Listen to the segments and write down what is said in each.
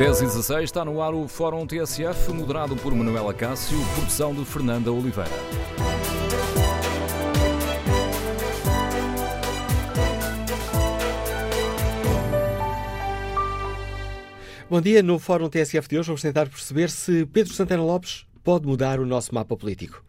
10 e 16 está no ar o Fórum TSF, moderado por Manuela Cássio, produção de Fernanda Oliveira. Bom dia, no Fórum TSF de hoje vamos tentar perceber se Pedro Santana Lopes pode mudar o nosso mapa político.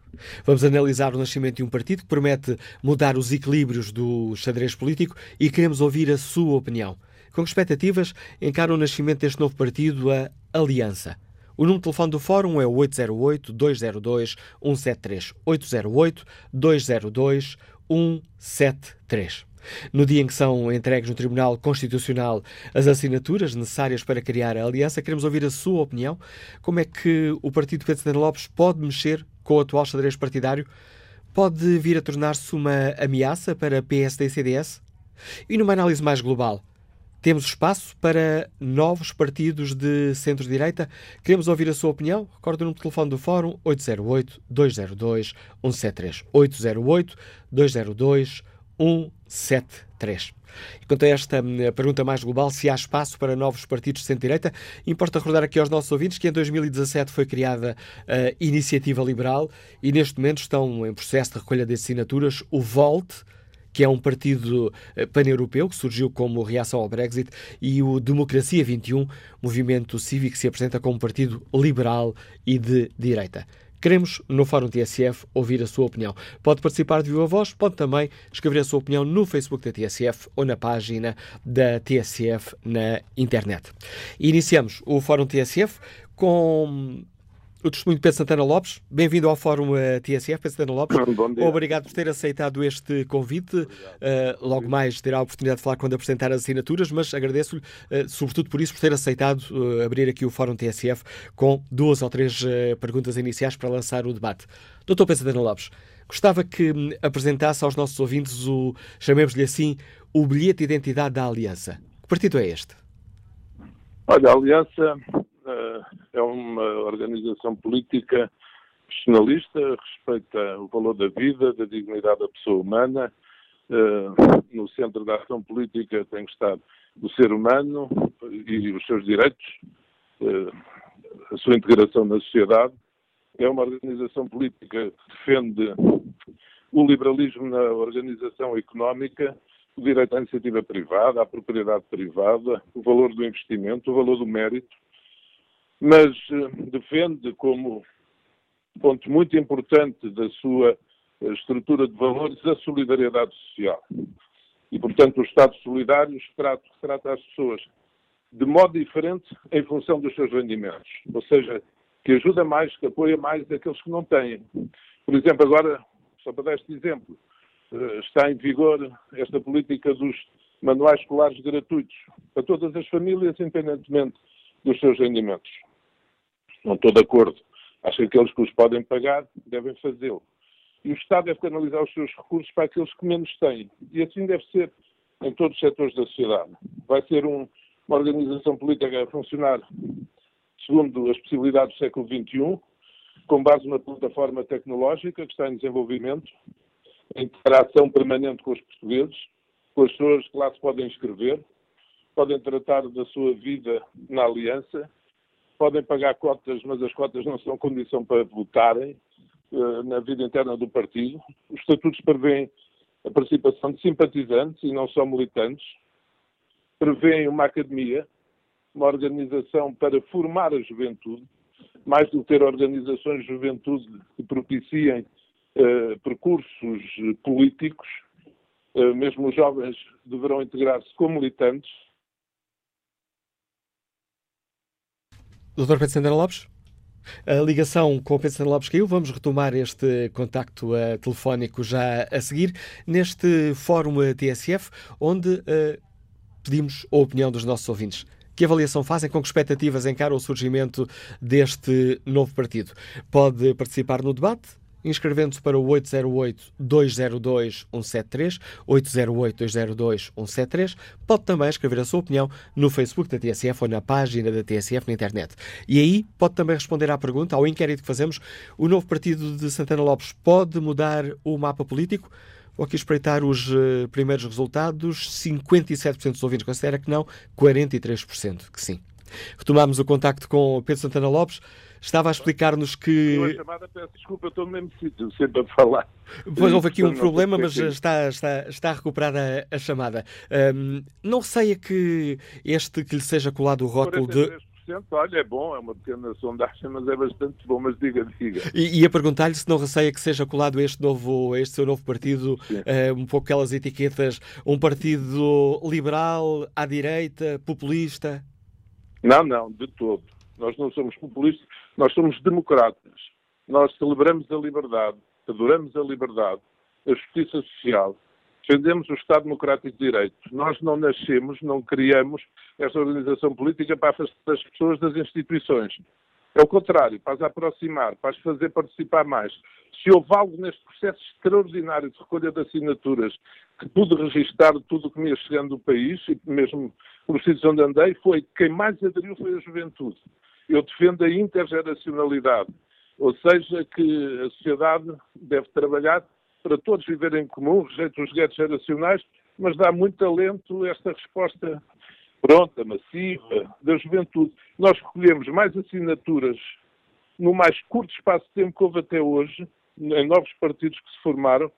Vamos analisar o nascimento de um partido que promete mudar os equilíbrios do xadrez político e queremos ouvir a sua opinião. Com expectativas encara o nascimento deste novo partido, a Aliança? O número de telefone do Fórum é o 808-202-173. 808-202-173. No dia em que são entregues no Tribunal Constitucional as assinaturas necessárias para criar a aliança, queremos ouvir a sua opinião. Como é que o partido Pedro Santana Lopes pode mexer com o atual xadrez partidário? Pode vir a tornar-se uma ameaça para PSD e CDS? E numa análise mais global, temos espaço para novos partidos de centro-direita? Queremos ouvir a sua opinião? Recorde o número de telefone do Fórum 808-202-173. 808-202-173. 173. E quanto a esta hum, pergunta mais global, se há espaço para novos partidos de centro-direita, importa recordar aqui aos nossos ouvintes que em 2017 foi criada a Iniciativa Liberal e neste momento estão em processo de recolha de assinaturas o VOLT, que é um partido eh, pan-europeu que surgiu como reação ao Brexit, e o Democracia 21, movimento cívico que se apresenta como partido liberal e de direita. Queremos, no Fórum TSF, ouvir a sua opinião. Pode participar de viva voz, pode também escrever a sua opinião no Facebook da TSF ou na página da TSF na internet. Iniciamos o Fórum TSF com o testemunho de Pedro Santana Lopes. Bem-vindo ao Fórum uh, TSF, Pedro Santana Lopes. Bom dia. Obrigado por ter aceitado este convite. Uh, logo mais terá a oportunidade de falar quando apresentar as assinaturas, mas agradeço-lhe, uh, sobretudo por isso, por ter aceitado abrir aqui o Fórum TSF com duas ou três perguntas iniciais para lançar o debate. Doutor Pedro Santana Lopes, gostava que um, apresentasse aos nossos ouvintes o, chamemos-lhe assim, o bilhete de identidade da Aliança. Que partido é este? Olha, a Aliança é uma organização política personalista, respeita o valor da vida, da dignidade da pessoa humana. No centro da ação política tem que estar o ser humano e os seus direitos, a sua integração na sociedade. É uma organização política que defende o liberalismo na organização económica, o direito à iniciativa privada, à propriedade privada, o valor do investimento, o valor do mérito, mas eh, defende como ponto muito importante da sua eh, estrutura de valores a solidariedade social. E, portanto, o Estado solidário trata, trata as pessoas de modo diferente em função dos seus rendimentos. Ou seja, que ajuda mais, que apoia mais aqueles que não têm. Por exemplo, agora, só para dar este exemplo, eh, está em vigor esta política dos manuais escolares gratuitos para todas as famílias, independentemente dos seus rendimentos não estou de acordo. Acho que aqueles que os podem pagar devem fazê-lo. E o Estado deve canalizar os seus recursos para aqueles que menos têm. E assim deve ser em todos os setores da sociedade. Vai ser um, uma organização política a funcionar segundo as possibilidades do século XXI, com base numa plataforma tecnológica que está em desenvolvimento, em interação permanente com os portugueses, com as pessoas que lá se podem inscrever, podem tratar da sua vida na aliança podem pagar cotas, mas as cotas não são condição para votarem uh, na vida interna do partido. Os estatutos prevêem a participação de simpatizantes e não só militantes. Prevêem uma academia, uma organização para formar a juventude, mais do que ter organizações de juventude que propiciem uh, percursos políticos. Uh, mesmo os jovens deverão integrar-se como militantes Doutor Pedro Sandra Lopes? A ligação com o Pedro Sandra Lopes caiu. Vamos retomar este contacto uh, telefónico já a seguir neste fórum TSF, onde uh, pedimos a opinião dos nossos ouvintes. Que avaliação fazem? Com que expectativas encaram o surgimento deste novo partido? Pode participar no debate? Inscrevendo-se para o 808-202-173, 808-202-173. Pode também escrever a sua opinião no Facebook da TSF ou na página da TSF na internet. E aí pode também responder à pergunta, ao inquérito que fazemos: o novo partido de Santana Lopes pode mudar o mapa político? Vou aqui espreitar os uh, primeiros resultados. 57% dos ouvintes considera que não, 43% que sim. Retomámos o contacto com Pedro Santana Lopes. Estava a explicar-nos que. Eu a chamada, peço desculpa, estou no mesmo sítio, sempre a falar. Pois houve aqui um problema, mas está, está, está recuperada a, a chamada. Um, não receia que este que lhe seja colado o rótulo de. Olha, é bom, é uma pequena sondagem, mas é bastante bom, mas diga, diga. E, e a perguntar-lhe se não receia que seja colado este novo, este seu novo partido, uh, um pouco aquelas etiquetas, um partido liberal, à direita, populista? Não, não, de todo. Nós não somos populistas, nós somos democratas. Nós celebramos a liberdade, adoramos a liberdade, a justiça social, defendemos o Estado Democrático de Direito. Nós não nascemos, não criamos esta organização política para afastar as pessoas das instituições. É o contrário, para as aproximar, para as fazer participar mais. Se houve algo neste processo extraordinário de recolha de assinaturas que pude registar tudo o que me ia chegando do país, e mesmo os sítios onde andei, foi quem mais aderiu foi a juventude. Eu defendo a intergeracionalidade, ou seja, que a sociedade deve trabalhar para todos viverem em comum, rejeita os guetos geracionais, mas dá muito talento esta resposta pronta, massiva, da juventude. Nós recolhemos mais assinaturas no mais curto espaço de tempo que houve até hoje, em novos partidos que se formaram,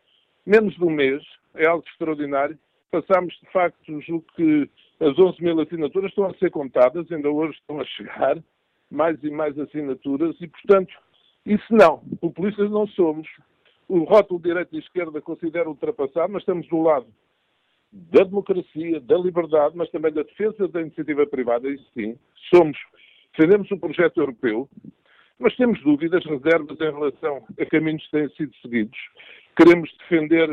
menos de um mês, é algo extraordinário. Passámos, de facto, julgo que as 11 mil assinaturas estão a ser contadas, ainda hoje estão a chegar, mais e mais assinaturas, e, portanto, isso não, populistas não somos. O rótulo de direita e esquerda considera ultrapassado, mas estamos do lado da democracia, da liberdade, mas também da defesa da iniciativa privada, isso sim. Somos, defendemos o projeto europeu, mas temos dúvidas, reservas em relação a caminhos que têm sido seguidos. Queremos defender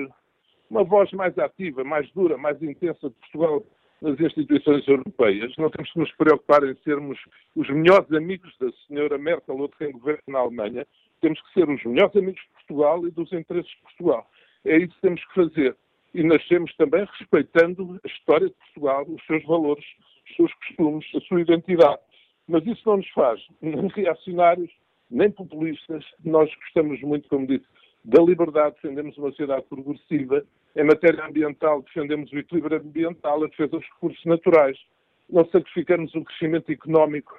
uma voz mais ativa, mais dura, mais intensa de Portugal nas instituições europeias. Não temos que nos preocupar em sermos os melhores amigos da senhora Merkel ou de quem governa na Alemanha. Temos que ser os melhores amigos de Portugal e dos interesses de Portugal. É isso que temos que fazer. E nascemos também respeitando a história de Portugal, os seus valores, os seus costumes, a sua identidade. Mas isso não nos faz nem reacionários, nem populistas. Nós gostamos muito, como disse, da liberdade, defendemos uma sociedade progressiva. Em matéria ambiental, defendemos o equilíbrio ambiental, a defesa dos recursos naturais. Não sacrificamos o crescimento económico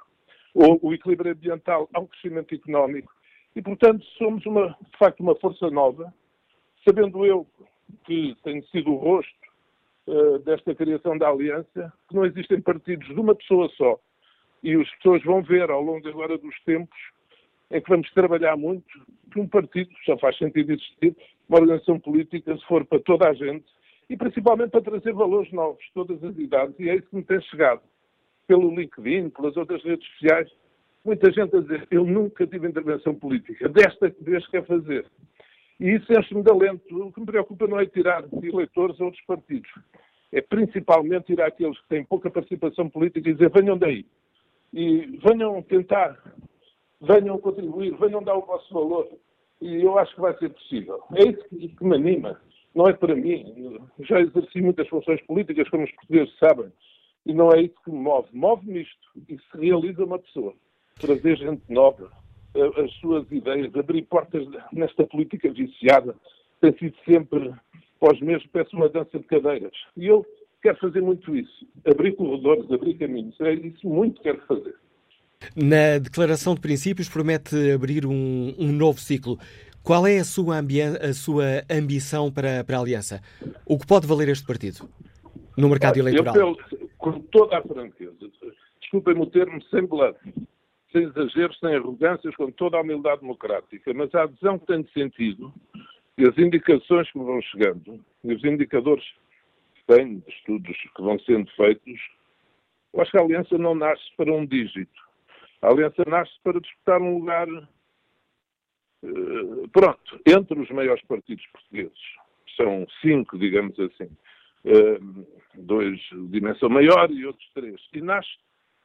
ou o equilíbrio ambiental ao crescimento económico. E, portanto, somos, uma, de facto, uma força nova, sabendo eu que tenho sido o rosto uh, desta criação da aliança, que não existem partidos de uma pessoa só. E as pessoas vão ver, ao longo agora dos tempos, em que vamos trabalhar muito, que um partido só faz sentido existir, uma organização política, se for para toda a gente, e principalmente para trazer valores novos, todas as idades, e é isso que me tem chegado. Pelo LinkedIn, pelas outras redes sociais, muita gente a dizer, eu nunca tive intervenção política, desta vez quer fazer. E isso enche-me de alento. O que me preocupa não é tirar eleitores a outros partidos, é principalmente tirar aqueles que têm pouca participação política e dizer, venham daí. E venham tentar venham contribuir, venham dar o vosso valor. E eu acho que vai ser possível. É isso que, que me anima. Não é para mim. Eu já exerci muitas funções políticas, como os portugueses sabem. E não é isso que me move. Move-me isto. E se realiza uma pessoa. Trazer gente nova, as suas ideias, abrir portas nesta política viciada, tem sido sempre, pós mesmo, peço uma dança de cadeiras. E eu quero fazer muito isso. Abrir corredores, abrir caminhos. É isso muito que quero fazer. Na Declaração de Princípios promete abrir um, um novo ciclo. Qual é a sua, a sua ambição para, para, a Aliança? O que pode valer este partido no mercado eleitoral? Eu, com toda a franqueza, desculpem-me o termo, sem bluff, sem exageros, sem arrogâncias, com toda a humildade democrática, mas a adesão que tenho sentido e as indicações que me vão chegando, e os indicadores que de estudos que vão sendo feitos, eu acho que a Aliança não nasce para um dígito. A Aliança nasce para disputar um lugar, uh, pronto, entre os maiores partidos portugueses. São cinco, digamos assim. Uh, dois de dimensão maior e outros três. E nasce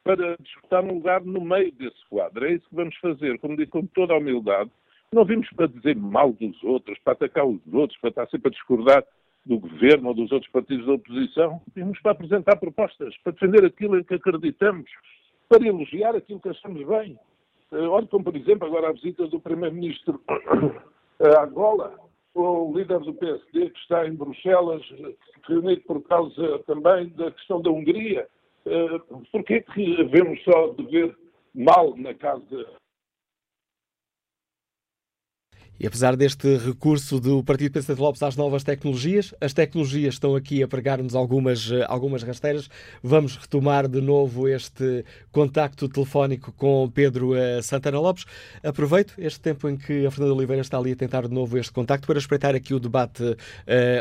para disputar um lugar no meio desse quadro. É isso que vamos fazer, como digo, com toda a humildade. Não vimos para dizer mal dos outros, para atacar os outros, para estar sempre a discordar do governo ou dos outros partidos da oposição. Vimos para apresentar propostas, para defender aquilo em que acreditamos, para elogiar aquilo que achamos bem. Uh, olhe como, por exemplo, agora a visita do Primeiro-Ministro a Angola, o líder do PSD que está em Bruxelas, reunido por causa também da questão da Hungria. Porquê que devemos só de ver mal na casa e apesar deste recurso do Partido Presidente Lopes às novas tecnologias, as tecnologias estão aqui a pregar-nos algumas, algumas rasteiras. Vamos retomar de novo este contacto telefónico com Pedro eh, Santana Lopes. Aproveito este tempo em que a Fernanda Oliveira está ali a tentar de novo este contacto para espreitar aqui o debate uh,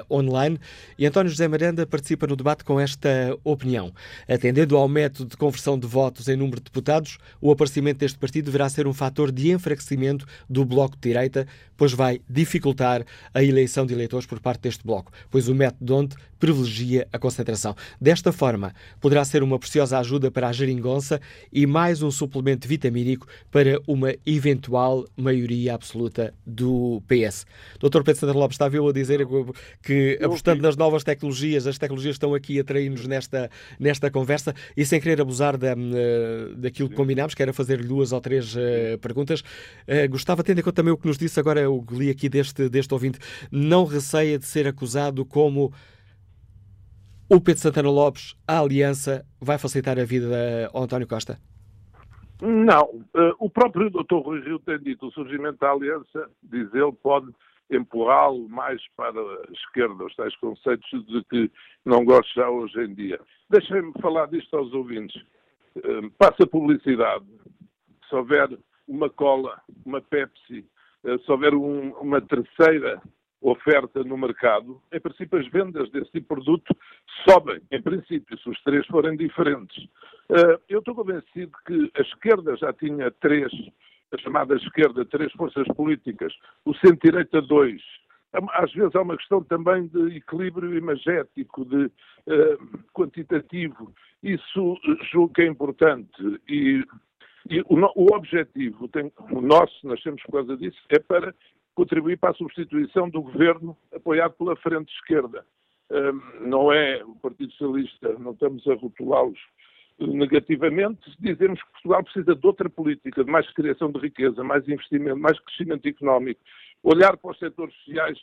online. E António José Miranda participa no debate com esta opinião. Atendendo ao método de conversão de votos em número de deputados, o aparecimento deste partido deverá ser um fator de enfraquecimento do Bloco de Direita pois vai dificultar a eleição de eleitores por parte deste bloco, pois o método onde privilegia a concentração. Desta forma, poderá ser uma preciosa ajuda para a geringonça e mais um suplemento vitamínico para uma eventual maioria absoluta do PS. Dr. Pedro Sandra Lopes estava eu a dizer que, apostando nas novas tecnologias, as tecnologias estão aqui a trair-nos nesta, nesta conversa e sem querer abusar da, eh, daquilo que combinámos, que era fazer duas ou três uh, perguntas, uh, gostava, tendo em conta também o que nos disse agora eu li aqui deste, deste ouvinte, não receia de ser acusado como o Pedro Santana Lopes, a aliança, vai facilitar a vida ao António Costa? Não. Eh, o próprio Dr. Rui Rio tem dito o surgimento da aliança, diz ele, pode empurrá-lo mais para a esquerda, os tais conceitos de que não gosto já hoje em dia. Deixem-me falar disto aos ouvintes. Eh, passa publicidade. Se houver uma cola, uma Pepsi, eh, se houver um, uma terceira oferta no mercado, em princípio as vendas desse tipo de produto sobem, em princípio, se os três forem diferentes. Eh, eu estou convencido que a esquerda já tinha três, a chamada esquerda, três forças políticas, o centro-direita dois. Às vezes há uma questão também de equilíbrio imagético, de uh, quantitativo. Isso julgo que é importante e e o, o objetivo, tem, o nosso, nascemos por causa disso, é para contribuir para a substituição do governo apoiado pela frente esquerda. Um, não é o Partido Socialista, não estamos a rotulá-los negativamente, dizemos que Portugal precisa de outra política, de mais criação de riqueza, mais investimento, mais crescimento económico, olhar para os setores sociais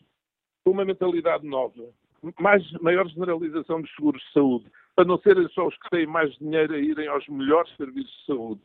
com uma mentalidade nova, mais, maior generalização dos seguros de saúde, para não serem só os que têm mais dinheiro a irem aos melhores serviços de saúde,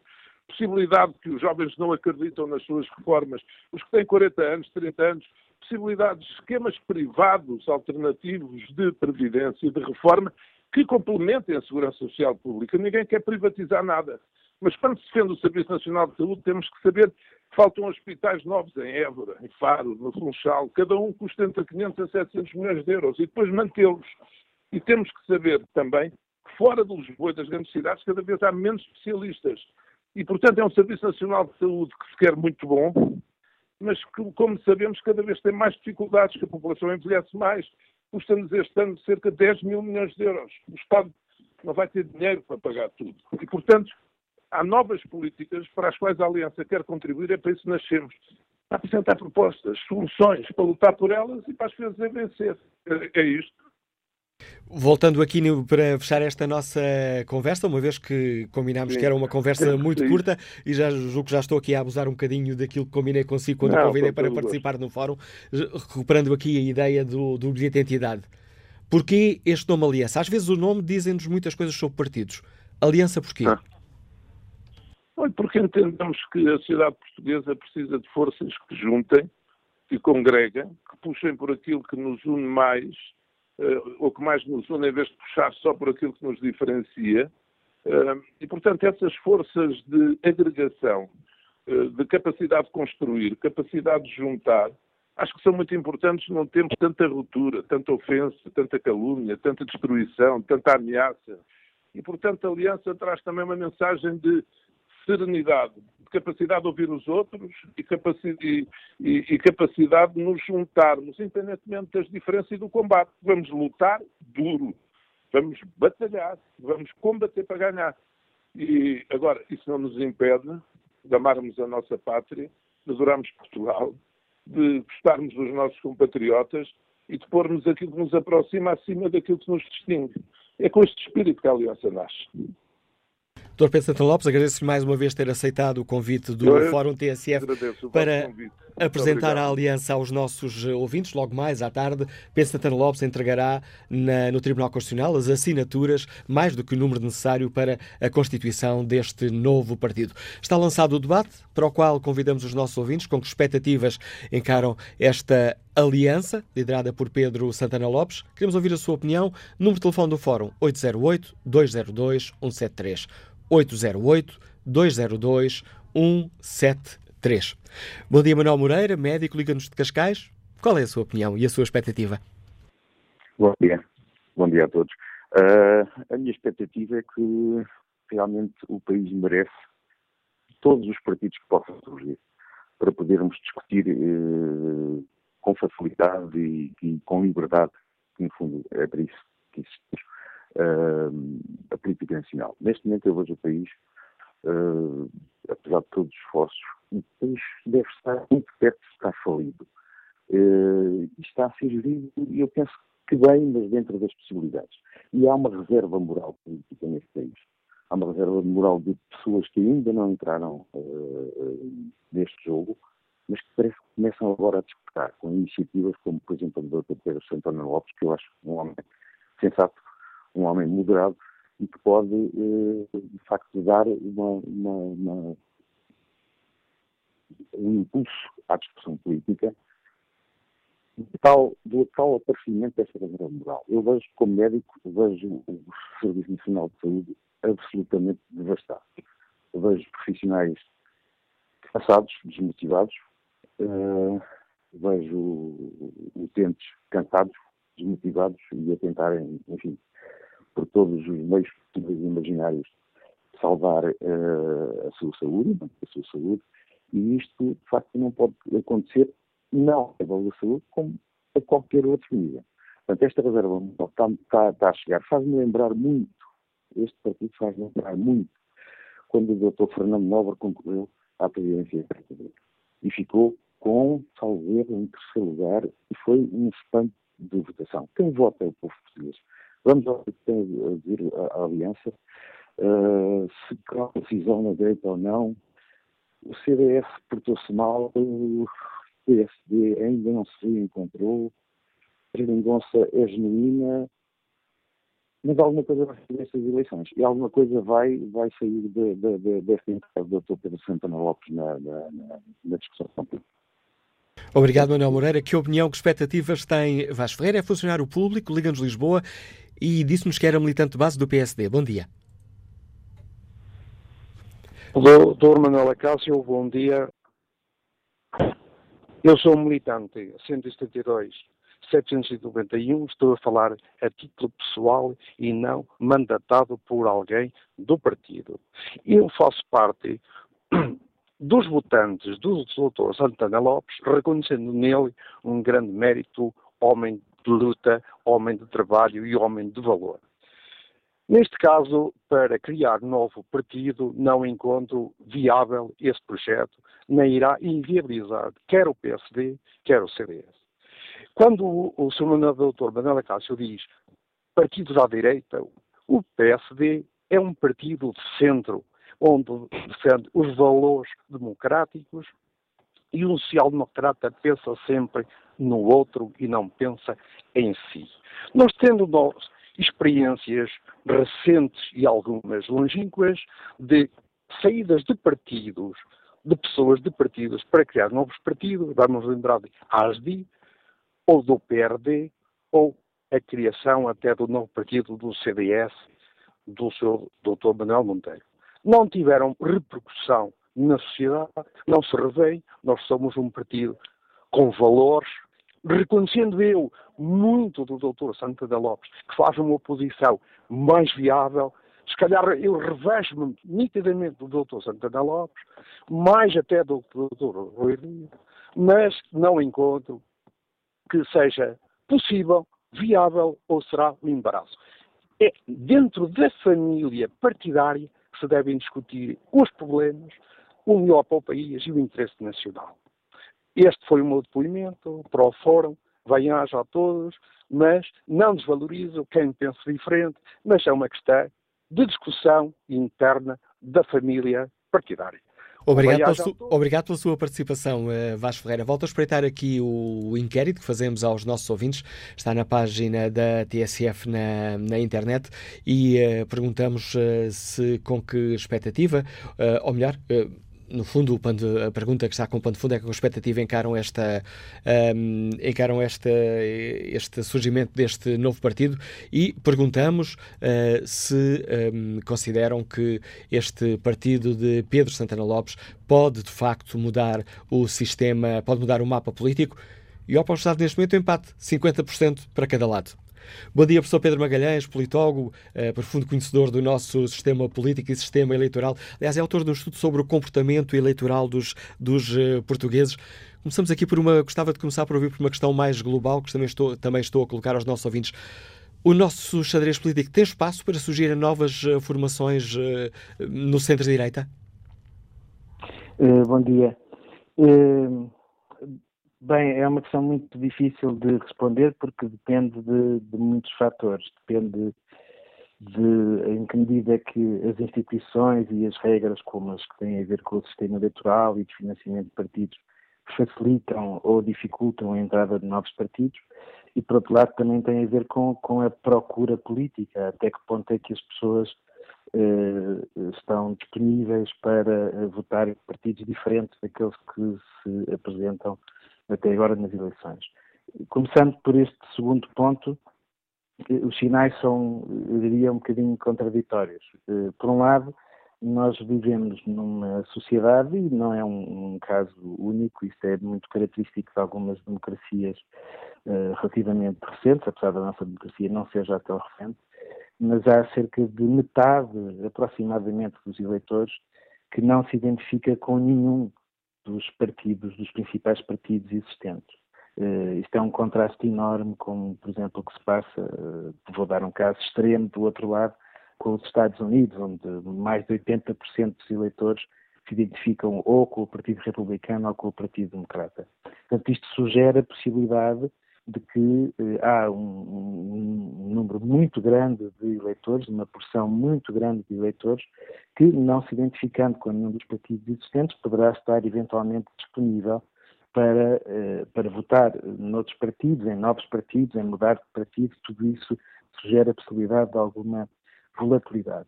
possibilidade que os jovens não acreditam nas suas reformas, os que têm 40 anos, 30 anos, possibilidade de esquemas privados alternativos de previdência e de reforma que complementem a segurança social pública. Ninguém quer privatizar nada. Mas quando se defende o Serviço Nacional de Saúde, temos que saber que faltam hospitais novos em Évora, em Faro, no Funchal. Cada um custa entre 500 a 700 milhões de euros e depois mantê-los. E temos que saber também que fora de Lisboa e das grandes cidades cada vez há menos especialistas. E, portanto, é um Serviço Nacional de Saúde que se quer muito bom, mas que, como sabemos, cada vez tem mais dificuldades, que a população envelhece mais. Custa-nos este ano cerca de 10 mil milhões de euros. O Estado não vai ter dinheiro para pagar tudo. E, portanto, há novas políticas para as quais a Aliança quer contribuir, é para isso que nascemos. Para apresentar propostas, soluções, para lutar por elas e para as vezes vencer. É, é isto. Voltando aqui para fechar esta nossa conversa, uma vez que combinámos Sim. que era uma conversa muito Sim. curta e já julgo que já estou aqui a abusar um bocadinho daquilo que combinei consigo quando Não, convidei para participar no fórum, recuperando aqui a ideia do, do bilhete de entidade. Porquê este nome Aliança? Às vezes o nome dizem-nos muitas coisas sobre partidos. Aliança porquê? Ah. Olha, porque entendemos que a sociedade portuguesa precisa de forças que juntem, que congregam, que puxem por aquilo que nos une mais uh, ou que mais nos une, em vez de puxar só por aquilo que nos diferencia. Uh, e, portanto, essas forças de agregação, uh, de capacidade de construir, capacidade de juntar, acho que são muito importantes num tempo de tanta ruptura, tanta ofensa, tanta calúnia, tanta destruição, tanta ameaça. E, portanto, a aliança traz também uma mensagem de serenidade, capacidade de ouvir os outros e capacidade, e, e, e capacidade de nos juntarmos, independentemente das diferenças e do combate. Vamos lutar duro, vamos batalhar, vamos combater para ganhar. E agora, isso não nos impede de amarmos a nossa pátria, de adorarmos Portugal, de gostarmos dos nossos compatriotas e de pormos aquilo que nos aproxima acima daquilo que nos distingue. É com este espírito que a aliança nasce. Dr. Pedro Santana Lopes, agradeço-lhe mais uma vez ter aceitado o convite do Eu Fórum TSF para apresentar a aliança aos nossos ouvintes. Logo mais à tarde, Pedro Santana Lopes entregará na, no Tribunal Constitucional as assinaturas, mais do que o número necessário para a constituição deste novo partido. Está lançado o debate, para o qual convidamos os nossos ouvintes, com que expectativas encaram esta aliança, liderada por Pedro Santana Lopes. Queremos ouvir a sua opinião. Número de telefone do Fórum 808-202-173. 808-202-173. 3. Bom dia, Manuel Moreira, médico, Liga-nos de Cascais. Qual é a sua opinião e a sua expectativa? Bom dia. Bom dia a todos. Uh, a minha expectativa é que realmente o país merece todos os partidos que possam surgir para podermos discutir uh, com facilidade e, e, com liberdade, que no fundo é para isso que existimos, uh, a política nacional. Neste momento eu vejo o país uh, apesar de todos os esforços, o país deve estar muito perto de estar falido. Uh, está a ser gerido, e eu penso que bem, mas dentro das possibilidades. E há uma reserva moral política neste país. Há uma reserva moral de pessoas que ainda não entraram neste jogo, mas que parece que começam agora a despertar, com iniciativas como, por exemplo, a do Dr. Pedro Santana Lopes, que eu acho um homem sensato, um homem moderado, e que pode, eh, de facto, dar uma, uma, uma, um impulso à discussão política tal, do tal aparecimento desta reserva moral. Eu vejo, como médico, vejo o Serviço Nacional de Saúde absolutamente devastado. Eu vejo profissionais cansados, desmotivados, uh, vejo utentes cansados, desmotivados e a tentarem, enfim, por todos os meios possíveis e imaginários salvar uh, a sua saúde, a sua saúde, e isto de facto não pode acontecer não a nível da saúde como a qualquer outro nível. Portanto, esta reserva está, está, está a chegar. Faz-me lembrar muito, este partido faz-me lembrar muito, quando o Dr. Fernando Nobre concorreu à presidência da República. E ficou com, erro, em terceiro lugar, e foi um espanto de votação. Quem vota é o povo português. Vamos ao que tem a dizer a, aliança, uh, se há decisão na direita ou não. O CDS portou-se mal, o PSD ainda não se encontrou, a geringonça é genuína, mas alguma coisa vai sair destas eleições. E alguma coisa vai, vai sair de, de, de, desta entrada do Dr. Pedro Santana Lopes na, na, na, discussão política. Obrigado, Manuel Moreira. Que opinião, que expectativas tem Vasco Ferreira? É funcionário público, Liga-nos Lisboa e disse-nos que era militante de base do PSD. Bom dia. Doutor Manuel Acácio, bom dia. Eu sou militante 172 791, estou a falar a título pessoal e não mandatado por alguém do partido. Eu faço parte dos votantes do Dr. Santana Lopes, reconhecendo nele um grande mérito, homem de luta, homem de trabalho e homem de valor. Neste caso, para criar novo partido, não encontro viável esse projeto, nem irá inviabilizar quer o PSD, quer o CDS. Quando o, Sr. Doutor Manuel Cássio diz partidos à direita, o PSD é um partido de centro, onde defende os valores democráticos e um social-democrata pensa sempre no outro e não pensa em si. Nós tendo nós experiências recentes e algumas longínquas de saídas de partidos, de pessoas de partidos para criar novos partidos, vamos lembrar de ASDI, ou do PRD, ou a criação até do novo partido do CDS, do seu Dr. Manuel Monteiro. Não tiveram repercussão na sociedade, não se revêem, nós somos um partido com valores, reconhecendo eu muito do Dr. Santana Lopes, que faz uma oposição mais viável, se calhar eu revejo-me nitidamente do Dr. Santana Lopes, mais até do Dr. Rui Rio, mas não encontro que seja possível, viável ou será um embaraço. É dentro da família partidária se devem discutir os problemas, o melhor para o país e o interesse nacional. Este foi o meu depoimento para o Fórum, bem-aja a todos, mas não desvalorizo quem pensa diferente, mas é uma questão de discussão interna da família partidária. Obrigado, pela, obrigado pela sua participação, uh, Vasco Ferreira. Volto a espreitar aqui o, o, inquérito que fazemos aos nossos ouvintes. Está na página da TSF na, na internet e uh, perguntamos uh, se com que expectativa, ou melhor, no fundo, a pergunta que está com o pano de fundo é que com expectativa encaram, esta, um, encaram esta, este surgimento deste novo partido e perguntamos uh, se um, consideram que este partido de Pedro Santana Lopes pode, de facto, mudar o sistema, pode mudar o mapa político. E ao apostado neste momento, empate, 50% para cada lado. Bom dia, professor Pedro Magalhães, politólogo, eh, profundo conhecedor do nosso sistema político e sistema eleitoral. Aliás, é autor de um estudo sobre o comportamento eleitoral dos, dos eh, portugueses. Começamos aqui por uma. Gostava de começar por ouvir por uma questão mais global, que também estou, também estou a colocar aos nossos ouvintes. O nosso xadrez político tem espaço para surgir novas uh, formações uh, no centro-direita? Uh, bom dia. Uh, Bem, é uma questão muito difícil de responder porque depende de, de muitos fatores. Depende de em que medida é que as instituições e as regras, como as que têm a ver com o sistema eleitoral e de financiamento de partidos, facilitam ou dificultam a entrada de novos partidos. E, por outro lado, também tem a ver com, com a procura política, até que ponto é que as pessoas eh, estão disponíveis para eh, votar em partidos diferentes daqueles que se apresentam até agora nas eleições. Começando por este segundo ponto, os sinais são, eu diria, um bocadinho contraditórios. Eh, por um lado, nós vivemos numa sociedade, e não é um, um caso único, isto é muito característico de algumas democracias uh, relativamente recentes, apesar da nossa democracia não ser já tão recente, mas há cerca de metade, aproximadamente, dos eleitores que não se identifica com nenhum dos partidos, dos principais partidos existentes. Uh, isto é um contraste enorme com, por exemplo, o que se passa, uh, vou dar um caso extremo do outro lado, com os Estados Unidos, onde mais de 80% dos eleitores se identificam ou com o Partido Republicano ou com o Partido Democrata. Portanto, isto sugere a possibilidade de que eh, há um, um, um, número muito grande de eleitores, uma porção muito grande de eleitores, que, não se identificando com nenhum dos partidos existentes, poderá estar eventualmente disponível para, eh, para votar noutros partidos, em novos partidos, em mudar de partido, tudo isso sugere a possibilidade de alguma volatilidade.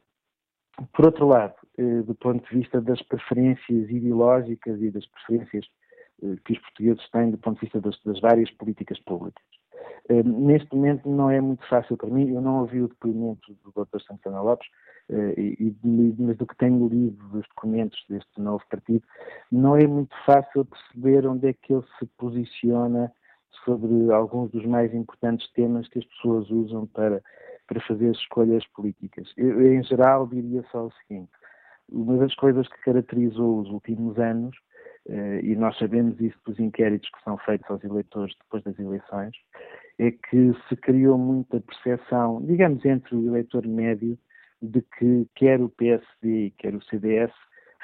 Por outro lado, eh, do ponto de vista das preferências ideológicas e das preferências que os portugueses têm do ponto de vista das, das várias políticas públicas. Uh, neste momento não é muito fácil para mim, eu não ouvi o depoimento do Dr. Santana Lopes, uh, e, mas do que tenho lido dos documentos deste novo partido, não é muito fácil perceber onde é que ele se posiciona sobre alguns dos mais importantes temas que as pessoas usam para, para fazer escolhas políticas. Eu, em geral, diria só o seguinte: uma das coisas que caracterizou os últimos anos eh, e nós sabemos isso dos inquéritos que são feitos aos eleitores depois das eleições, é que se criou muita percepção, digamos, entre o eleitor médio, de que quer o PSD quer o CDS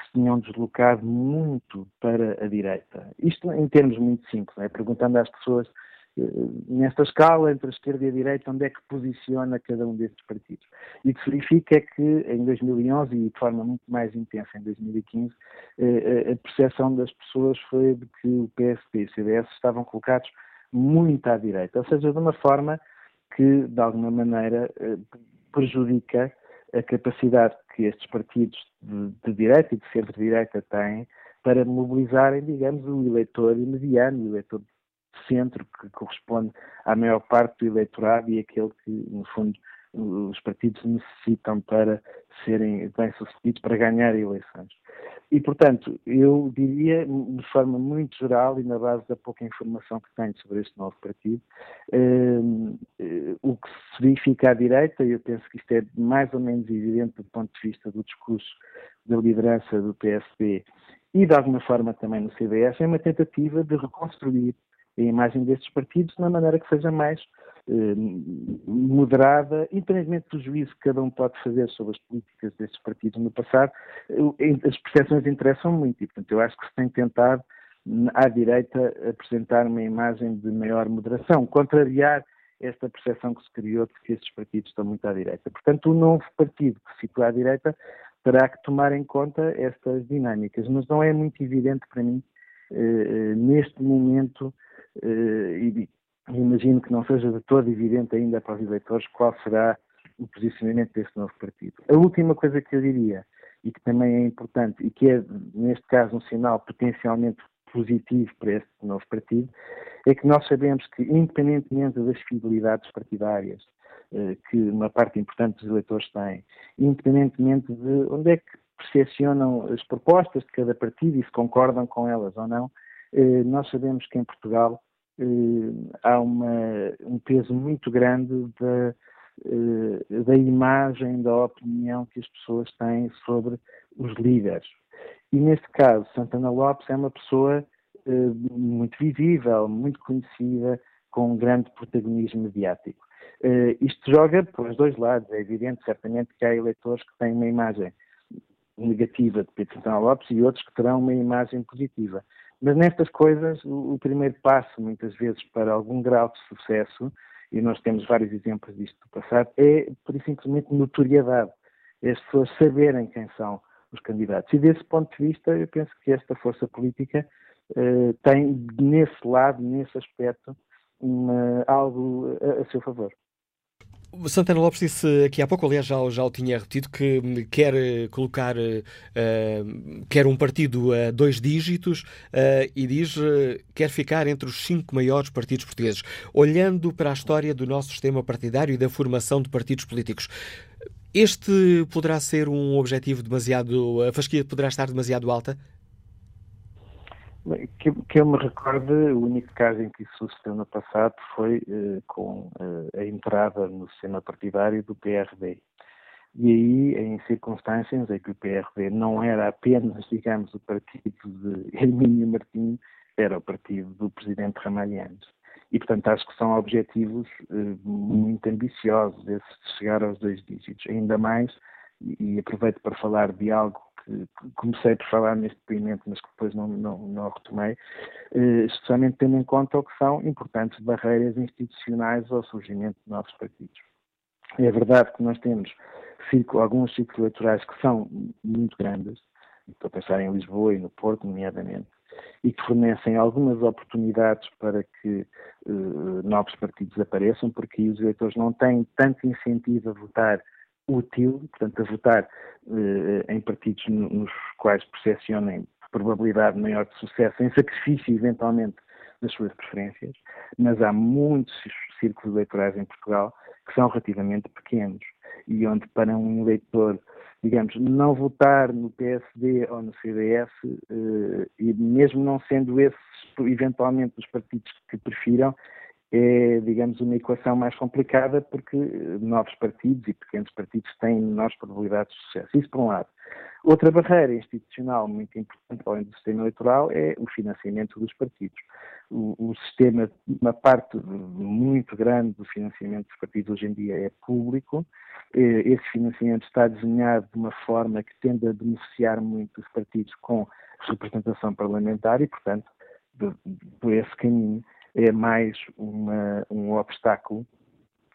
se tinham deslocado muito para a direita. Isto em termos muito simples, é? perguntando às pessoas nesta escala entre a esquerda e a direita, onde é que posiciona cada um destes partidos. E o que se verifica é que em 2011 e de forma muito mais intensa em 2015, eh, eh, a percepção das pessoas foi de que o PSD e o CDS estavam colocados muito à direita, ou seja, de uma forma que, de alguma maneira, eh, prejudica a capacidade que estes partidos de, de direita e de centro-direita têm para mobilizarem, digamos, o eleitor mediano, o eleitor centro, que corresponde à maior parte do eleitorado e aquele que, no fundo, os partidos necessitam para serem bem-sucedidos, para ganhar eleições. E, portanto, eu diria, de forma muito geral e na base da pouca informação que tenho sobre este novo partido, eh, eh, o que se verifica à direita, e eu penso que isto é mais ou menos evidente do ponto de vista do discurso da liderança do PSB e, de alguma forma, também no CDS, é uma tentativa de reconstruir a imagem destes partidos de uma maneira que seja mais eh, moderada, independentemente do juízo que cada um pode fazer sobre as políticas destes partidos no passado, as percepções interessam muito e, portanto, eu acho que se tem tentado, à direita, apresentar uma imagem de maior moderação, contrariar esta percepção que se criou de que estes partidos estão muito à direita. Portanto, o novo partido que se situa à direita terá que tomar em conta estas dinâmicas. Mas não é muito evidente para mim, eh, neste momento, e imagino que não seja de todo evidente ainda para os eleitores qual será o posicionamento desse novo partido. A última coisa que eu diria, e que também é importante, e que é, neste caso, um sinal potencialmente positivo para este novo partido, é que nós sabemos que, independentemente das fidelidades partidárias eh, que uma parte importante dos eleitores têm, independentemente de onde é que percepcionam as propostas de cada partido e se concordam com elas ou não, eh, nós sabemos que em Portugal eh, há uma, um peso muito grande da, da imagem, da opinião que as pessoas têm sobre os líderes. E neste caso, Santana Lopes é uma pessoa muito visível, muito conhecida, com um grande protagonismo mediático. Isto joga para os dois lados. É evidente, certamente, que há eleitores que têm uma imagem negativa de Pedro Santana Lopes e outros que terão uma imagem positiva. Mas nestas coisas, o, o, primeiro passo, muitas vezes, para algum grau de sucesso, e nós temos vários exemplos disto do passado, é, por simplesmente, notoriedade. É as pessoas saberem quem são os candidatos. E desse ponto de vista, eu penso que esta força política uh, tem, nesse lado, nesse aspecto, uma, algo a, a seu favor. Santana Lopes disse aqui há pouco, aliás, já, já o tinha repetido, que quer colocar, uh, quer um partido a dois dígitos uh, e diz uh, quer ficar entre os cinco maiores partidos portugueses. Olhando para a história do nosso sistema partidário e da formação de partidos políticos, este poderá ser um objetivo demasiado. A fasquia poderá estar demasiado alta? Que, que, eu me recordo, o único caso em que isso sucedeu no passado foi uh, com uh, a entrada no sistema partidário do PRD. E aí, em circunstâncias em que o PRD não era apenas, digamos, o partido de Hermínio Martins, era o partido do presidente Ramalhianes. E, portanto, acho que são objetivos uh, muito ambiciosos, esses de chegar aos dois dígitos. Ainda mais, e aproveito para falar de algo comecei por falar neste depoimento, mas que depois não, não, não retomei, eh, especialmente tendo em conta o que são importantes barreiras institucionais ao surgimento de novos partidos. É verdade que nós temos alguns ciclos eleitorais que são muito grandes, estou a pensar em Lisboa e no Porto, nomeadamente, e que fornecem algumas oportunidades para que uh, novos partidos apareçam, porque os eleitores não têm tanto incentivo a votar útil, portanto, a votar eh, em partidos nos quais percepcionem probabilidade maior de sucesso, em sacrifício, eventualmente, das suas preferências, mas há muitos círculos eleitorais em Portugal que são relativamente pequenos e onde, para um eleitor, digamos, não votar no PSD ou no CDS, eh, e mesmo não sendo esses, eventualmente, os partidos que prefiram, é, digamos, uma equação mais complicada porque novos partidos e pequenos partidos têm menores probabilidades de sucesso. Isso por um lado. Outra barreira institucional muito importante, além do sistema eleitoral, é o financiamento dos partidos. O, o, sistema, uma parte muito grande do financiamento dos partidos hoje em dia é público. Esse financiamento está desenhado de uma forma que tende a beneficiar muito os partidos com representação parlamentar e, portanto, por esse caminho é mais uma, um obstáculo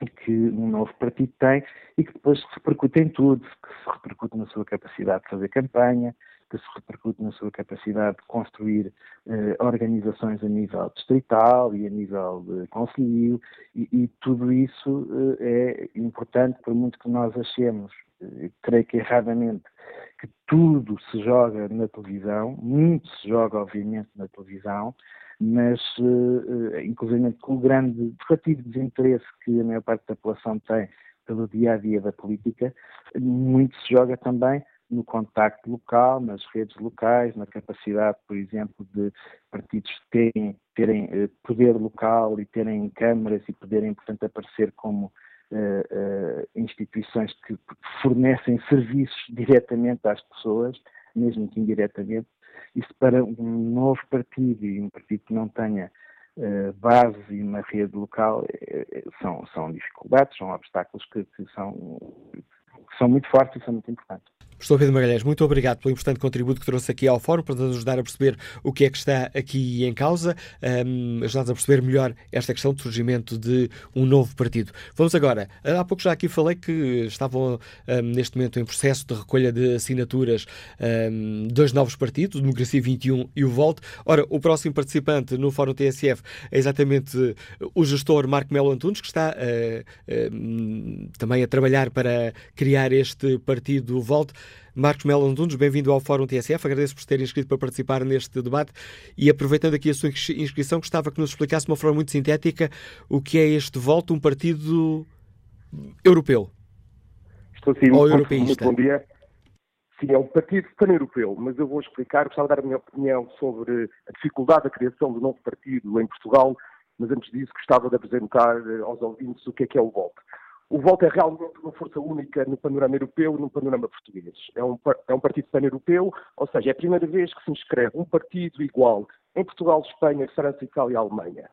que um novo partido tem e que depois se repercute em tudo, que se repercute na sua capacidade de fazer campanha, que se repercute na sua capacidade de construir eh, organizações a nível distrital e a nível de conselho, e, e tudo isso eh, é importante, por muito que nós achemos, eh, creio que erradamente, que tudo se joga na televisão, muito se joga, obviamente, na televisão, mas uh, inclusive com o grande relativo desinteresse que a maior parte da população tem pelo dia a dia da política, muito se joga também no contacto local, nas redes locais, na capacidade, por exemplo, de partidos terem, terem uh, poder local e terem câmaras e poderem, portanto, aparecer como uh, instituições que fornecem serviços diretamente às pessoas, mesmo que indiretamente, isso para um novo partido e um partido que não tenha uh, base e uma rede local uh, são, são dificuldades, são obstáculos que, que, são, que são muito fortes e são muito importantes. Professor Pedro Magalhães, muito obrigado pelo importante contributo que trouxe aqui ao Fórum para nos ajudar a perceber o que é que está aqui em causa, um, ajudar-nos a perceber melhor esta questão do surgimento de um novo partido. Vamos agora, há pouco já aqui falei que estavam um, neste momento em processo de recolha de assinaturas um, dois novos partidos, o Democracia 21 e o Volte. Ora, o próximo participante no Fórum TSF é exatamente o gestor Marco Melo Antunes, que está uh, também a trabalhar para criar este partido Volte. Marcos Melo Antunes, bem-vindo ao Fórum TSF. Agradeço por se ter inscrito para participar neste debate e, aproveitando aqui a sua inscrição, gostava que nos explicasse de uma forma muito sintética o que é este voto, um partido europeu. Estou sim, Ou muito, muito bom dia. Sim, é um partido pan-europeu, mas eu vou explicar, gostava de dar a minha opinião sobre a dificuldade da criação do novo partido em Portugal, mas antes disso gostava de apresentar aos ouvintes o que é que é o voto. O Volta é realmente uma força única no panorama europeu e no panorama português. É um, é um partido pan-europeu, ou seja, é a primeira vez que se inscreve um partido igual em Portugal, Espanha, França, Itália e Alemanha.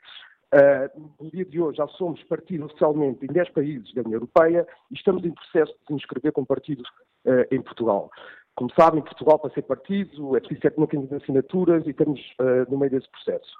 Uh, no dia de hoje já somos partido oficialmente em 10 países da União Europeia e estamos em processo de nos inscrever com partidos uh, em Portugal. Como sabem, Portugal, para ser partido, é preciso 7.500 assinaturas e estamos uh, no meio desse processo.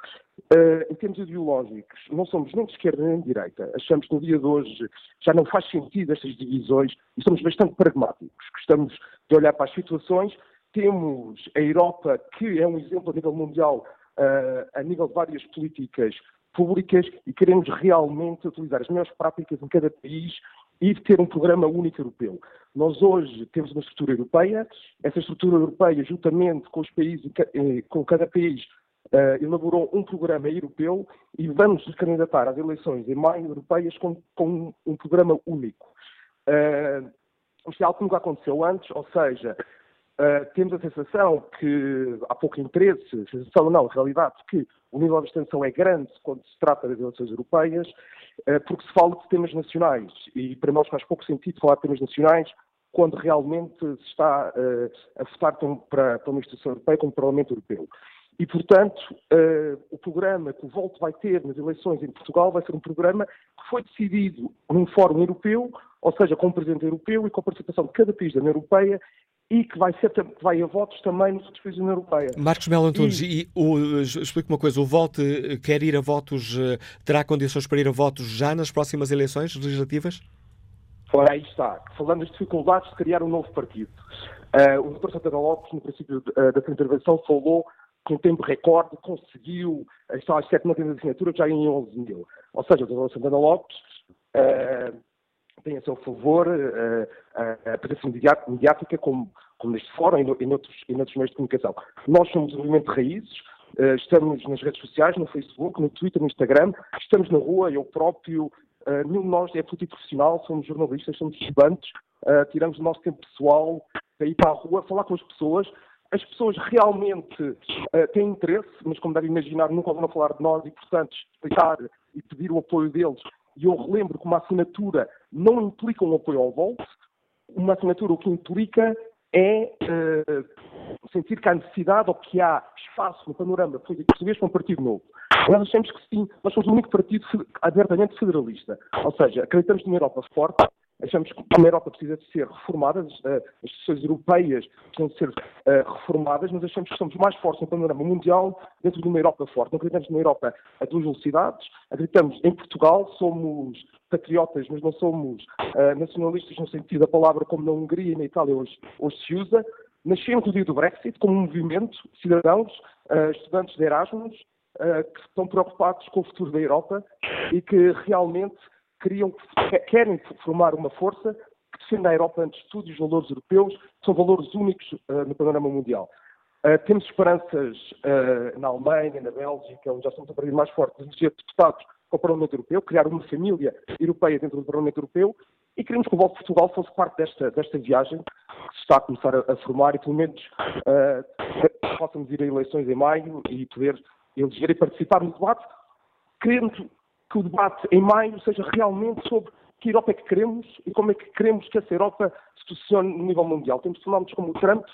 Uh, em termos ideológicos, não somos nem de esquerda nem de direita. Achamos que no dia de hoje já não faz sentido estas divisões e somos bastante pragmáticos. Gostamos de olhar para as situações. Temos a Europa, que é um exemplo a nível mundial, uh, a nível de várias políticas públicas, e queremos realmente utilizar as melhores práticas em cada país e ter um programa único europeu. Nós hoje temos uma estrutura europeia, essa estrutura europeia, juntamente com os países, eh, com cada país, uh, elaborou um programa europeu e vamos nos candidatar às eleições em maio europeias com, com um programa único. Uh, isto é algo que nunca aconteceu antes, ou seja, uh, temos a sensação que há pouco interesse, sensação não, realidade, que o nível de abstenção é grande quando se trata das eleições europeias, eh, porque se fala de temas nacionais e para nós faz pouco sentido falar de temas nacionais quando realmente se está uh, a votar para, para uma instituição europeia como o Parlamento Europeu. E, portanto, uh, o programa que o Volto vai ter nas eleições em Portugal vai ser um programa que foi decidido num fórum europeu, ou seja, com o Presidente Europeu e com a participação de cada país da União Europeia e que vai, ser, vai a votos também nos outros países da União Europeia. Marcos Melo Antunes, e, e o, explique uma coisa, o Volte eh, quer ir a votos, eh, terá condições para ir a votos já nas próximas eleições legislativas? Ora, aí está. Falando das dificuldades de criar um novo partido. Uh, o Dr. Santana Lopes, no princípio uh, da sua intervenção, falou que em tempo recorde conseguiu está às 7 mil assinaturas já em 11 mil. Ou seja, o Dr. Santana Lopes uh, tem a seu favor uh, a presença mediática como, como neste fórum e, no, noutros, e noutros meios de comunicação. Nós somos um movimento de raízes, uh, estamos nas redes sociais, no Facebook, no Twitter, no Instagram, estamos na rua, eu próprio, uh, nenhum de nós é profissional, somos jornalistas, somos estudantes, tiramos o nosso tempo pessoal para ir para a rua, falar com as pessoas, as pessoas realmente têm interesse, mas como devem imaginar, nunca vão falar de nós e, portanto, explicar e pedir o apoio deles e eu relembro que uma assinatura não implica um apoio ao Volt, uma assinatura o que implica é uh, sentir que há necessidade ou que há espaço no panorama político português para um partido novo. Nós achamos que sim, nós somos o único partido abertamente federalista. Ou seja, acreditamos numa Europa forte, achamos que a Europa precisa de ser reformada, eh, as instituições europeias precisam de ser uh, reformadas, mas achamos que somos mais fortes no panorama mundial dentro de uma Europa forte. Não acreditamos numa Europa a duas velocidades, acreditamos em Portugal, somos patriotas, mas não somos uh, nacionalistas no sentido da palavra como na Hungria e na Itália hoje, hoje se usa. Nascemos no dia do Brexit como um movimento, cidadãos, estudantes de Erasmus, que estão preocupados com o futuro da Europa e que realmente queriam, querem formar uma força que defenda a Europa antes de tudo e os valores europeus, que são valores únicos uh, no panorama mundial. Uh, temos esperanças uh, na Alemanha, na Bélgica, onde já somos um partido mais forte, de eleger deputados para o Parlamento Europeu, criar uma família europeia dentro do Parlamento Europeu e queremos que o Voto de Portugal fosse parte desta, desta viagem que se está a começar a, a formar e pelo menos uh, possamos ir a eleições em maio e poder eleger e participar no debate, querendo que o debate em maio seja realmente sobre que Europa é que queremos e como é que queremos que essa Europa se posicione no nível mundial. Temos fenómenos como o Trump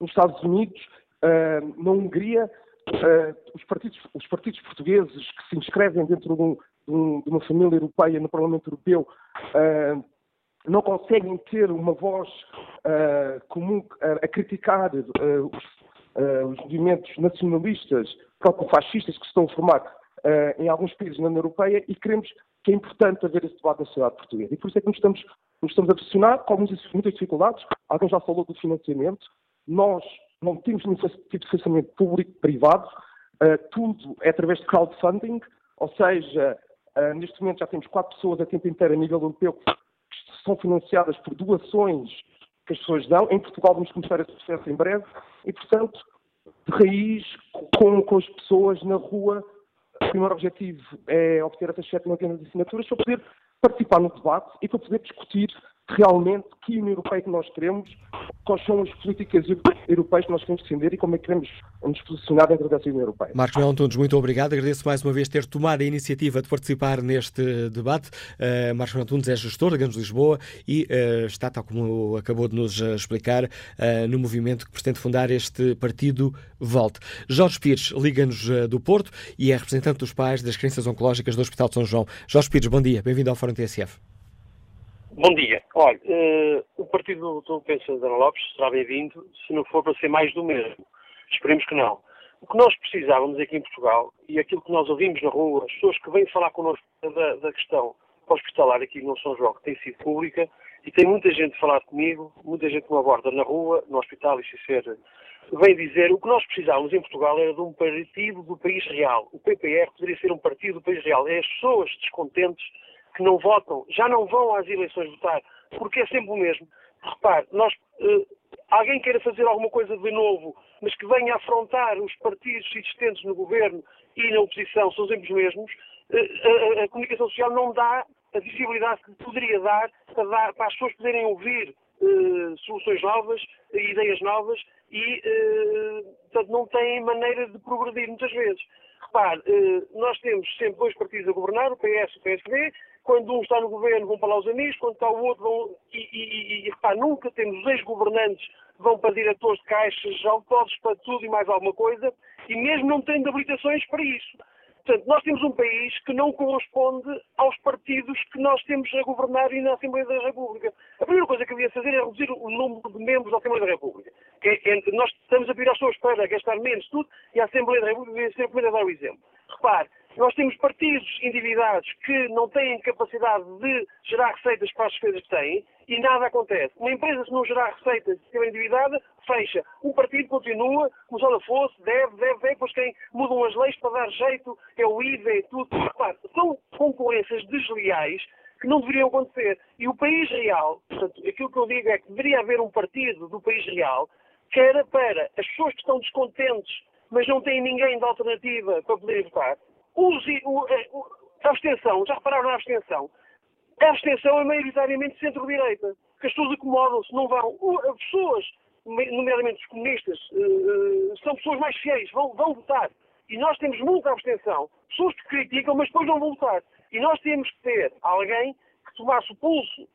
nos Estados Unidos, uh, na Hungria, uh, os, partidos, os, partidos, portugueses que se inscrevem dentro de, um, de, um, de, uma família europeia no Parlamento Europeu uh, não conseguem ter uma voz comum a criticar os, os, movimentos nacionalistas, próprio fascistas que se estão a formar em alguns países na União Europeia e queremos que é importante haver esse debate na sociedade portuguesa. E por isso é que nos estamos, nos estamos a pressionar com algumas, muitas dificuldades. Alguém já falou do financiamento. Nós não temos nenhum tipo de financiamento público-privado. tudo é através de crowdfunding, ou seja, neste momento já temos quatro pessoas a tempo inteiro a nível europeu que são financiadas por doações que as pessoas dão. Em Portugal vamos começar esse processo em breve e, portanto, de raiz, com, com as pessoas na rua, o primeiro objetivo é obter essas 7 milhões de assinaturas para poder participar no debate e para poder discutir realmente que União Europeia que nós queremos, quais são as políticas europeias que nós queremos defender e como é que queremos nos posicionar dentro dessa União Europeia. Marcos Melo Antunes, muito obrigado. Agradeço mais uma vez ter tomado a iniciativa de participar neste debate. Uh, Marcos Melo Antunes é gestor da Gamos de Lisboa e uh, está, tal como acabou de nos explicar, uh, no movimento que pretende fundar este partido Volte. Jorge Pires liga-nos do Porto e é representante dos pais das crianças oncológicas do Hospital de São João. Jorge Pires, bom dia. Bem-vindo ao Fórum TSF. Bom dia. Olha, uh, o partido do Pensa Ana Lopes será bem-vindo se não for para ser mais do mesmo. Esperemos que não. O que nós precisávamos aqui em Portugal e aquilo que nós ouvimos na rua, as pessoas que vêm falar connosco da, da questão hospitalar aqui no São João, que tem sido pública, e tem muita gente falado comigo, muita gente me aborda na rua, no hospital, e se ser, vem dizer o que nós precisávamos em Portugal era de um partido do país real. O PPR poderia ser um partido do país real. É as pessoas descontentes que não votam, já não vão às eleições votar, porque é sempre o mesmo. Repare, nós, uh, alguém queira fazer alguma coisa de novo, mas que venha afrontar os partidos existentes no governo e na oposição, são sempre os mesmos, uh, a, a, comunicação social não dá a visibilidade que poderia dar para, dar, para as pessoas poderem ouvir uh, soluções novas, ideias novas e, portanto, não têm maneira de progredir muitas vezes. Repare, nós temos sempre dois partidos a governar, o PS e o PSD, quando um está no governo vão para lá os amigos, quando está o outro vão. E, e, e repá, nunca temos os ex-governantes vão para diretores de caixas, autódromes para tudo e mais alguma coisa, e mesmo não tendo habilitações para isso. Portanto, nós temos um país que não corresponde aos partidos que nós temos a governar e na Assembleia da República. A primeira coisa que eu ia fazer é reduzir o número de membros da Assembleia da República. Que é, é, nós estamos a pedir às pessoas para gastar menos tudo e a Assembleia da República devia ser a primeira a dar o exemplo. Repare, nós temos partidos endividados que não têm capacidade de gerar receitas para as despesas que têm e nada acontece. Uma empresa, se não gerar receitas e estiver endividada, fecha. Um partido continua, como se ela fosse, deve, deve, deve, depois quem mudam as leis para dar jeito, é o IVA e tudo. Claro, são concorrências desleais que não deveriam acontecer. E o país real, portanto, aquilo que eu digo é que deveria haver um partido do país real que era para as pessoas que estão descontentes, mas não têm ninguém de alternativa para poder votar, Eh, o, a abstenção, já repararam na abstenção? A abstenção é maioritariamente centro-direita, que as pessoas acomodam-se, não vão. As pessoas, nomeadamente os comunistas, uh, são pessoas mais fiéis, vão, vão votar. E nós temos muita abstenção. Pessoas que criticam, mas depois não vão votar. E nós temos que ter alguém que tomasse o pulso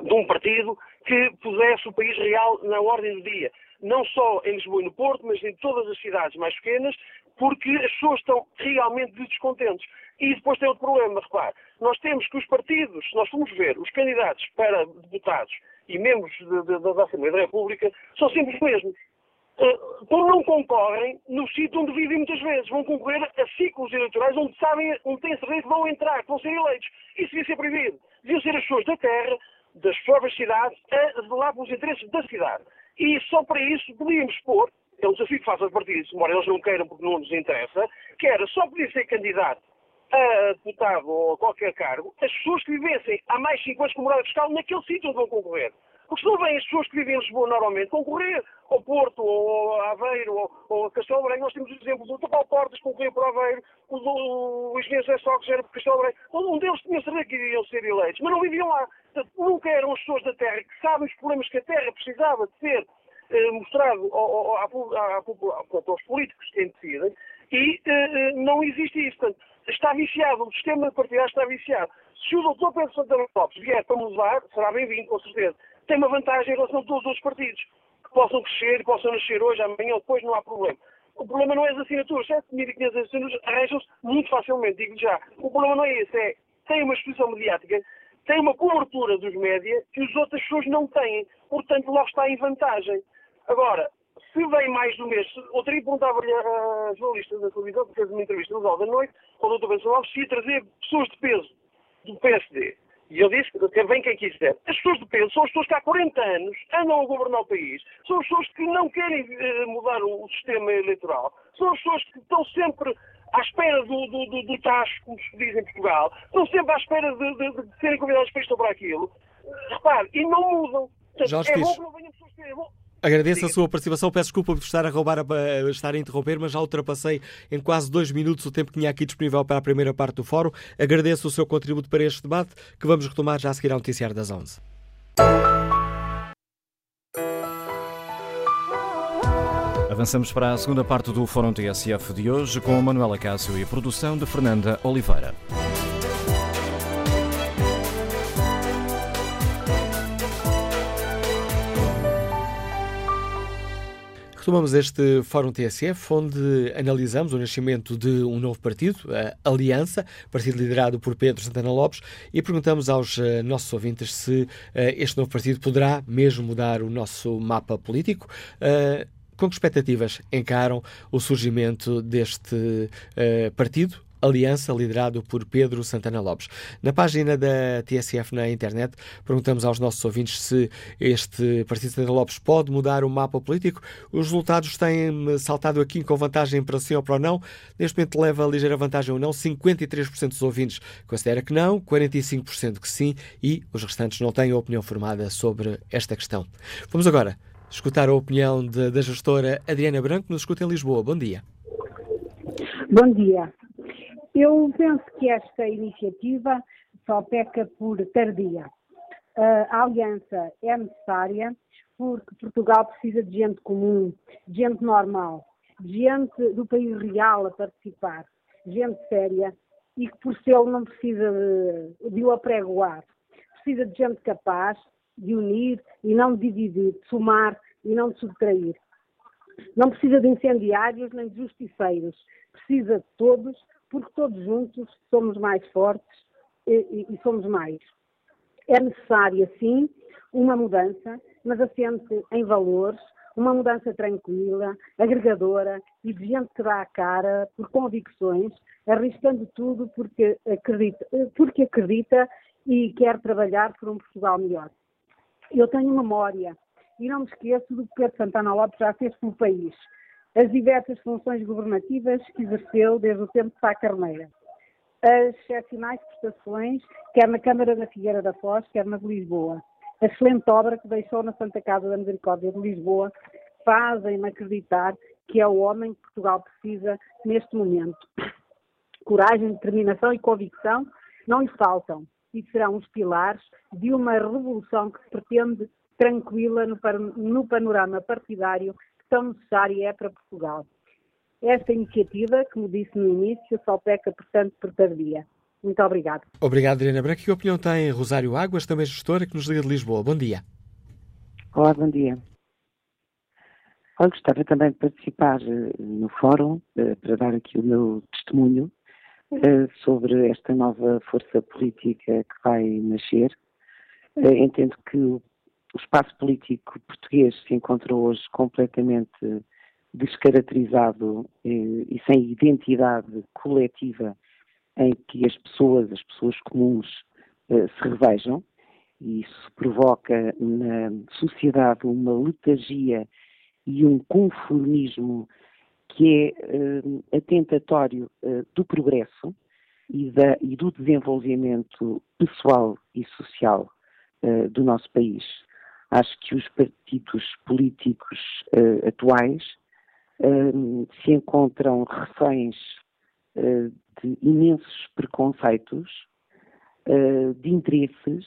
de um partido que pusesse o país real na ordem do dia. Não só em Lisboa e no Porto, mas em todas as cidades mais pequenas, porque as pessoas estão realmente descontentes. E depois tem outro problema, repare, nós temos que os partidos, se nós formos ver os candidatos para deputados e membros da Assembleia da República, são sempre os mesmos. Uh, não concorrem no sítio onde vivem muitas vezes. Vão concorrer a ciclos eleitorais onde sabem, onde têm certeza que vão entrar, que vão ser eleitos. Isso devia ser proibido. Deviam ser as pessoas da terra, das próprias cidades, a zelar pelos interesses da cidade. E só para isso podíamos pôr é um desafio que faz aos partidos, embora eles não queiram porque não nos interessa, que era só poder ser candidato a deputado ou a qualquer cargo as pessoas que vivessem há mais de 5 anos com morada fiscal naquele sítio onde vão concorrer. Porque se não vêm as pessoas que vivem em Lisboa normalmente concorrer ao Porto, ou a Aveiro, ou, ou a Castelo Branco, nós temos exemplos do Topal Portas concorrer para Aveiro, o, o, o engenheiro José Socos era para Castelo Branco, um deles tinha certeza que iriam ser eleitos, mas não viviam lá. Portanto, nunca eram as pessoas da terra que sabem os problemas que a terra precisava de eh, mostrado ao, ao, aos políticos que decidem e eh, não existe isso. Portanto, está viciado, o sistema partidário está viciado. Se o doutor Pedro Santana Lopes vier para mudar, será bem-vindo, com certeza. Tem uma vantagem em relação a todos os outros partidos, que possam crescer, possam nascer hoje, amanhã ou depois, não há problema. O problema não é as assinaturas, 7.500 assinaturas arranjam-se muito facilmente, digo já. O problema não é esse, é tem uma exposição mediática tem uma cobertura dos média que as outras pessoas não têm. Portanto, logo está em vantagem. Agora, se vem mais do mês, outro dia perguntava-lhe a jornalista da televisão, que fez uma entrevista no da Noite, ao Dr. Benção Alves, se ia trazer pessoas de peso do PSD. E eu disse que vem quem quiser. As pessoas de peso são as pessoas que há 40 anos andam a governar o país, são as pessoas que não querem eh, mudar o, o, sistema eleitoral, são as pessoas que estão sempre à espera do, do, do, do tacho, como se diz em Portugal, estão sempre à espera de, de, de serem convidados para isto ou para aquilo. Repare, e não mudam. Portanto, Jorge é bom que não venham pessoas que é bom. Agradeço a sua participação, peço desculpa por estar a roubar, a, estar a interromper, mas já ultrapassei em quase dois minutos o tempo que tinha aqui disponível para a primeira parte do fórum. Agradeço o seu contributo para este debate, que vamos retomar já a seguir ao noticiário das 11. Avançamos para a segunda parte do Fórum TSF de hoje com Manuela Cássio e a produção de Fernanda Oliveira. Retomamos este Fórum TSF, onde analisamos o nascimento de um novo partido, a Aliança, partido liderado por Pedro Santana Lopes, e perguntamos aos uh, nossos ouvintes se uh, este novo partido poderá mesmo mudar o nosso mapa político. Uh, com que expectativas encaram o surgimento deste partido? Aliança, liderado por Pedro Santana Lopes. Na página da TSF na internet, perguntamos aos nossos ouvintes se este Partido Santana Lopes pode mudar o mapa político. Os resultados têm saltado aqui com vantagem para sim ou para não. Neste momento leva ligeira vantagem ou não. 53% dos ouvintes considera que não, 45% que sim e os restantes não têm opinião formada sobre esta questão. Vamos agora escutar a opinião de, da gestora Adriana Branco, nos escuta em Lisboa. Bom dia. Bom dia. Eu penso que esta iniciativa só peca por tardia. A aliança é necessária porque Portugal precisa de gente comum, de gente normal, de gente do país real a participar, gente séria e que por ser não precisa de, de o apregoar. Precisa de gente capaz de unir e não de dividir, de somar e não de subtrair. Não precisa de incendiários nem de justiceiros. Precisa de todos porque todos juntos somos mais fortes e, e, somos mais. É necessária, sim, uma mudança, mas assente em valores, uma mudança tranquila, agregadora e que dá a cara por convicções, arriscando tudo porque acredita, porque acredita e quer trabalhar por um Portugal melhor. Eu tenho memória e não me esqueço do que Pedro Santana Lopes já fez pelo país as diversas funções governativas que exerceu desde o tempo de Sá Carneira. As excepcionais prestações, quer na Câmara da Figueira da Foz, quer na de Lisboa. A excelente obra que deixou na Santa Casa da Misericórdia de Lisboa fazem-me acreditar que é o homem que Portugal precisa neste momento. Coragem, determinação e convicção não lhe faltam e serão os pilares de uma revolução que se pretende tranquila no panorama partidário tão necessária é para Portugal. Esta iniciativa, como disse no início, só peca, portanto, por tardia. Muito obrigado. Obrigado, Adriana Branco. Que opinião tem Rosário Águas, também gestora, que nos liga de Lisboa? Bom dia. Olá, bom dia. Eu gostava também de participar eh, no fórum eh, para dar aqui o meu testemunho eh, sobre esta nova força política que vai nascer. Entendo que o o espaço político português se encontra hoje completamente descaracterizado e, e sem identidade coletiva em que as pessoas, as pessoas comuns, eh, se revejam, e isso provoca na sociedade uma letargia e um conformismo que é eh, atentatório eh, do progresso e, da, e, do desenvolvimento pessoal e social do nosso país. Acho que os partidos políticos uh, atuais uh, se encontram reféns uh, de imensos preconceitos, de interesses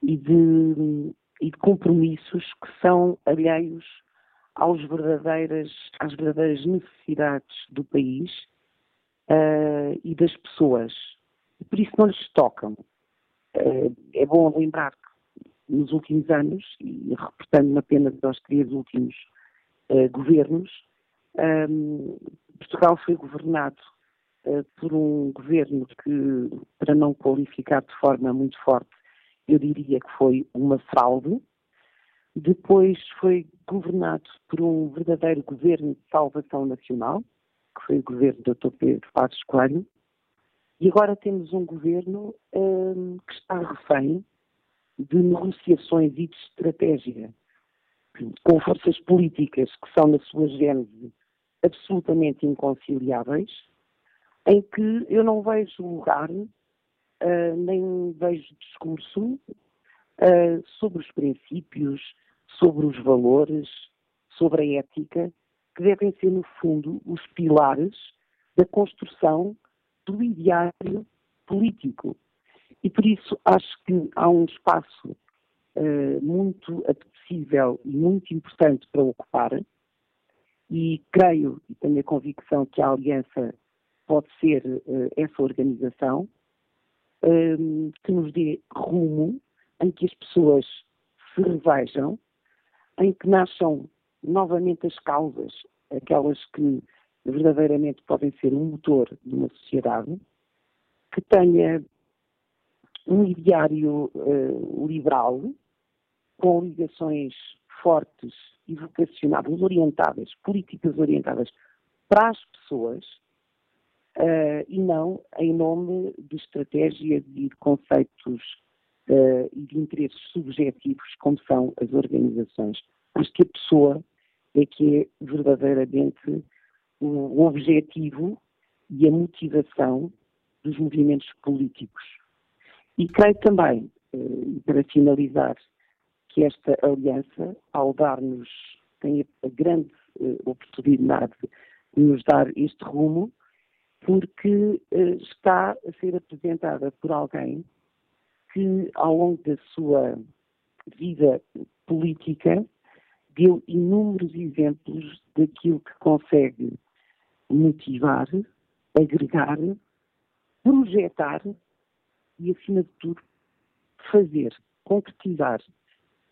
e de, e de, compromissos que são alheios aos verdadeiras, às verdadeiras necessidades do país e das pessoas. Por isso não lhes tocam. é bom lembrar nos últimos anos, e reportando-me apenas aos três últimos uh, governos, um, Portugal foi governado uh, por um governo que, para não qualificar de forma muito forte, eu diria que foi uma fraude. Depois foi governado por um verdadeiro governo de salvação nacional, que foi o governo do Dr. Pedro Passos Coelho, e agora temos um governo hum, que está refém de negociações e de estratégia com forças políticas que são, na sua gênese, absolutamente inconciliáveis, em que eu não vejo lugar, uh, nem vejo discurso uh, sobre os princípios, sobre os valores, sobre a ética, que devem ser, no fundo, os pilares da construção do ideário político. E por isso acho que há um espaço uh, muito apetecível e muito importante para ocupar, e creio e tenho a convicção que a Aliança pode ser uh, essa organização um, que nos dê rumo, em que as pessoas se revejam, em que nasçam novamente as causas, aquelas que verdadeiramente podem ser um motor de uma sociedade, que tenha um ideário uh, liberal, com ligações fortes e vocacionadas, orientadas, políticas orientadas para as pessoas, uh, e não em nome de estratégias e de conceitos uh, e de interesses subjetivos, como são as organizações. Acho que a pessoa é que é verdadeiramente o objetivo e a motivação dos movimentos políticos. E creio também, eh, para finalizar, que esta aliança, ao dar-nos, tem a grande eh, oportunidade de nos dar este rumo, porque eh, está a ser apresentada por alguém que, ao longo da sua vida política, deu inúmeros exemplos daquilo que consegue motivar, agregar, projetar e, acima de tudo, fazer, concretizar,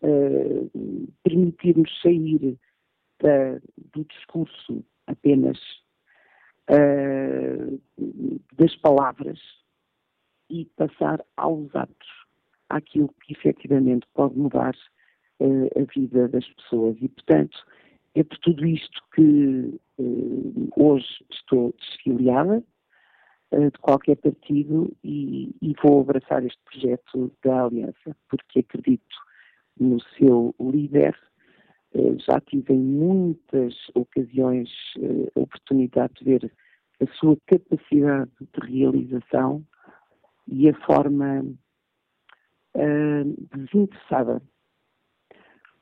uh, permitir-nos sair da, do discurso apenas uh, das palavras e passar aos atos, àquilo que efetivamente pode mudar uh, a vida das pessoas. E, portanto, é por tudo isto que hoje estou desfiliada de qualquer partido e, e, vou abraçar este projeto da Aliança, porque acredito no seu líder. Uh, já tive em muitas ocasiões a oportunidade de ver a sua capacidade de realização e a forma desinteressada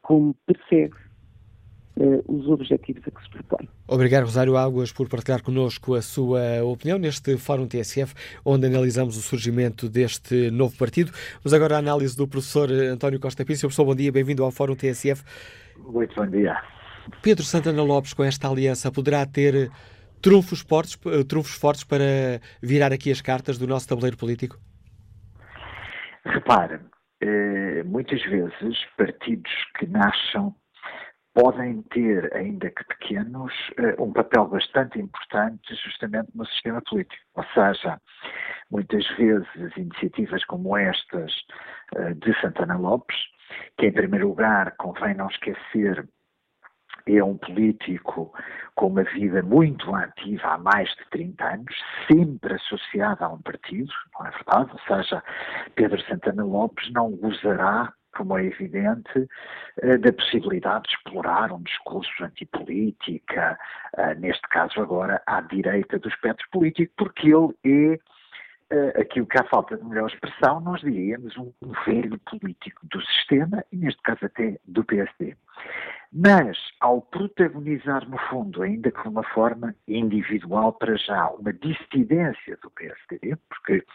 como persegue uh, os objetivos a que se propõe. Obrigado, Rosário Águas, por partilhar connosco a sua opinião neste Fórum TSF, onde analisamos o surgimento deste novo partido. Vamos agora à análise do professor António Costa Pinto. Professor, bom dia, bem-vindo ao Fórum TSF. Muito bom dia. Pedro Santana Lopes, com esta aliança, poderá ter trunfos fortes, eh, trunfos fortes para virar aqui as cartas do nosso tabuleiro político? Repare, eh, muitas vezes partidos que nascem podem ter, ainda que pequenos, eh, um papel bastante importante justamente no sistema político. Ou seja, muitas vezes iniciativas como estas eh, de Santana Lopes, que em primeiro lugar convém não esquecer é um político com uma vida muito ativa há mais de 30 anos, sempre associado a um partido, não é verdade? Ou seja, Pedro Santana Lopes não gozará como é evidente, eh, da possibilidade de explorar um discurso antipolítica, eh, neste caso agora à direita do espectro político, porque ele é aquilo que, à falta de melhor expressão, nós diríamos um velho político do sistema, e neste caso até do PSD. Mas, ao protagonizar, no fundo, ainda que de uma forma individual para já, uma dissidência do PSD, porque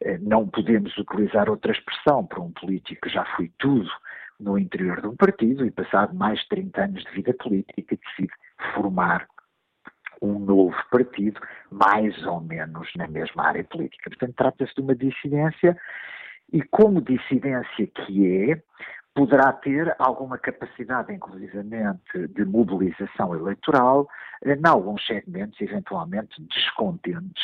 eh, não podemos utilizar outra expressão para um político que já foi tudo no interior de um partido e, passado mais de 30 anos de vida política, decide formar um novo partido, mais ou menos na mesma área política. Portanto, trata-se de uma dissidência e, como dissidência que é, poderá ter alguma capacidade, inclusivamente, de mobilização eleitoral eh, em alguns segmentos, eventualmente, descontentes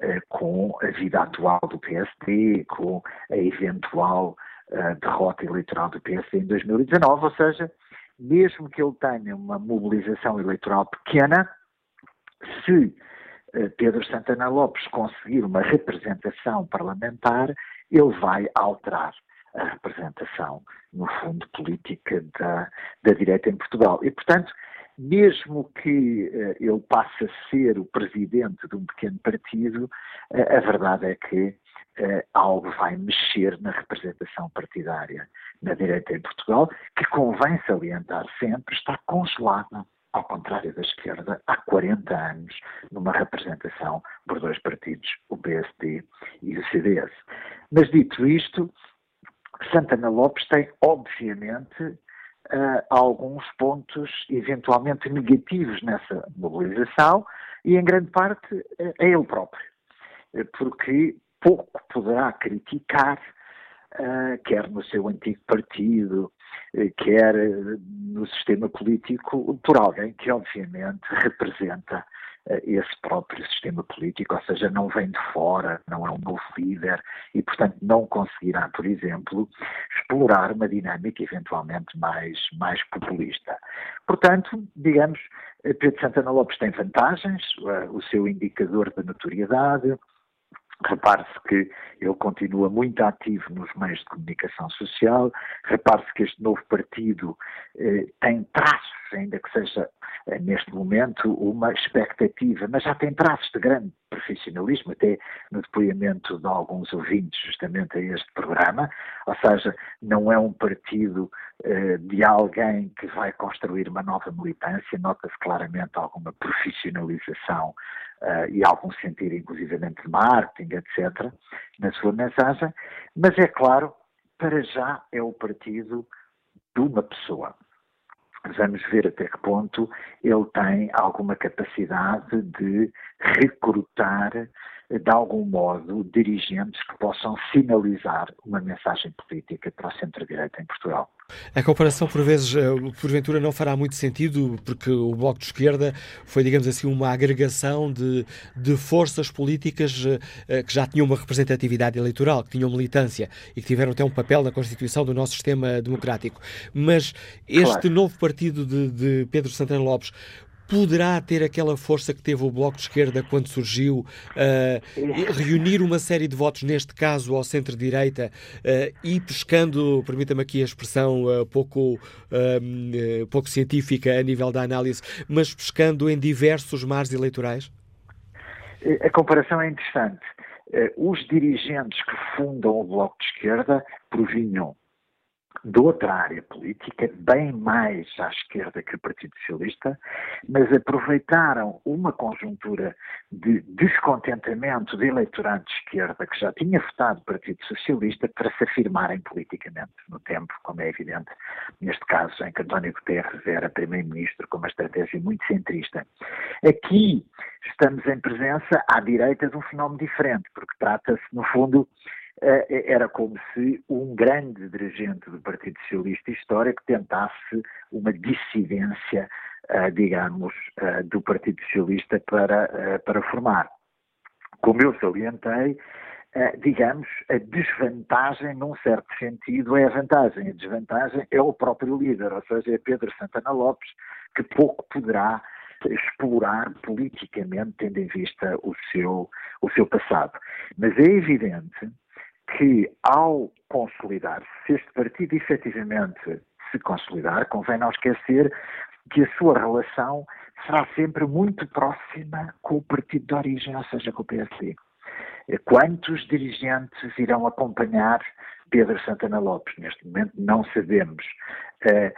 eh, com a vida atual do PSD, com a eventual uh, derrota eleitoral do PSD em 2019, ou seja, mesmo que ele tenha uma mobilização eleitoral pequena, se uh, Pedro Santana Lopes conseguir uma representação parlamentar, ele vai alterar a representação, no fundo, política da, da direita em Portugal. E, portanto, mesmo que uh, ele passe a ser o presidente de um pequeno partido, uh, a verdade é que uh, algo vai mexer na representação partidária na direita em Portugal, que convém salientar sempre, está congelada, ao contrário da esquerda, há 40 anos, numa representação por dois partidos, o PSD e o CDS. Mas dito isto, Santana Lopes tem, obviamente, uh, alguns pontos eventualmente negativos nessa mobilização e, em grande parte, uh, é ele próprio, uh, porque pouco poderá criticar, quer no seu antigo partido, quer no sistema político, por alguém que, obviamente, representa esse próprio sistema político, ou seja, não vem de fora, não é um novo líder e, portanto, não conseguirá, por exemplo, explorar uma dinâmica eventualmente mais, mais populista. Portanto, digamos, Pedro Santana Lopes tem vantagens, o seu indicador de notoriedade, Repare-se que ele continua muito ativo nos meios de comunicação social, repare-se que este novo partido eh, tem traços, ainda que seja neste momento uma expectativa, mas já tem traços de grande profissionalismo, até no depoimento de alguns ouvintes justamente a este programa, ou seja, não é um partido eh, de alguém que vai construir uma nova militância, nota-se claramente alguma profissionalização uh, e algum sentido, inclusivamente, de marketing, etc., na sua mensagem, mas é claro, para já é o partido de uma pessoa. Vamos ver até que ponto ele tem alguma capacidade de recrutar de algum modo, dirigentes que possam sinalizar uma mensagem política para o centro-direita em Portugal. A comparação, por vezes, eh, porventura, não fará muito sentido, porque o Bloco de Esquerda foi, digamos assim, uma agregação de, de forças políticas eh, que já tinham uma representatividade eleitoral, que tinham militância e que tiveram até um papel na constituição do nosso sistema democrático. Mas este claro. novo partido de, de Pedro Santana Lopes poderá ter aquela força que teve o Bloco de Esquerda quando surgiu, uh, reunir uma série de votos, neste caso ao centro-direita, uh, e pescando, permita-me aqui a expressão uh, pouco, pouco científica a nível da análise, mas pescando em diversos mares eleitorais? A comparação é interessante. Os dirigentes que fundam o Bloco de Esquerda provinham de outra área política, bem mais à esquerda que o Partido Socialista, mas aproveitaram uma conjuntura de descontentamento de eleitorado de esquerda que já tinha votado o Partido Socialista para se afirmarem politicamente no tempo, como é evidente, neste caso em que António Guterres era Primeiro-Ministro com uma estratégia muito centrista. Aqui estamos em presença à direita de um fenómeno diferente, porque trata-se, no fundo, era como se um grande dirigente do Partido Socialista Histórico tentasse uma dissidência, eh, digamos, eh, do Partido Socialista para, para formar. Como eu salientei, digamos, a desvantagem, num certo sentido, é a vantagem. A desvantagem é o próprio líder, ou seja, é Pedro Santana Lopes, que pouco poderá explorar politicamente, tendo em vista o seu, o seu passado. Mas é evidente que, ao consolidar, se este partido efetivamente se consolidar, convém não esquecer que a sua relação será sempre muito próxima com o partido de origem, ou seja, com o PSD. Quantos dirigentes irão acompanhar Pedro Santana Lopes? Neste momento não sabemos. Eh,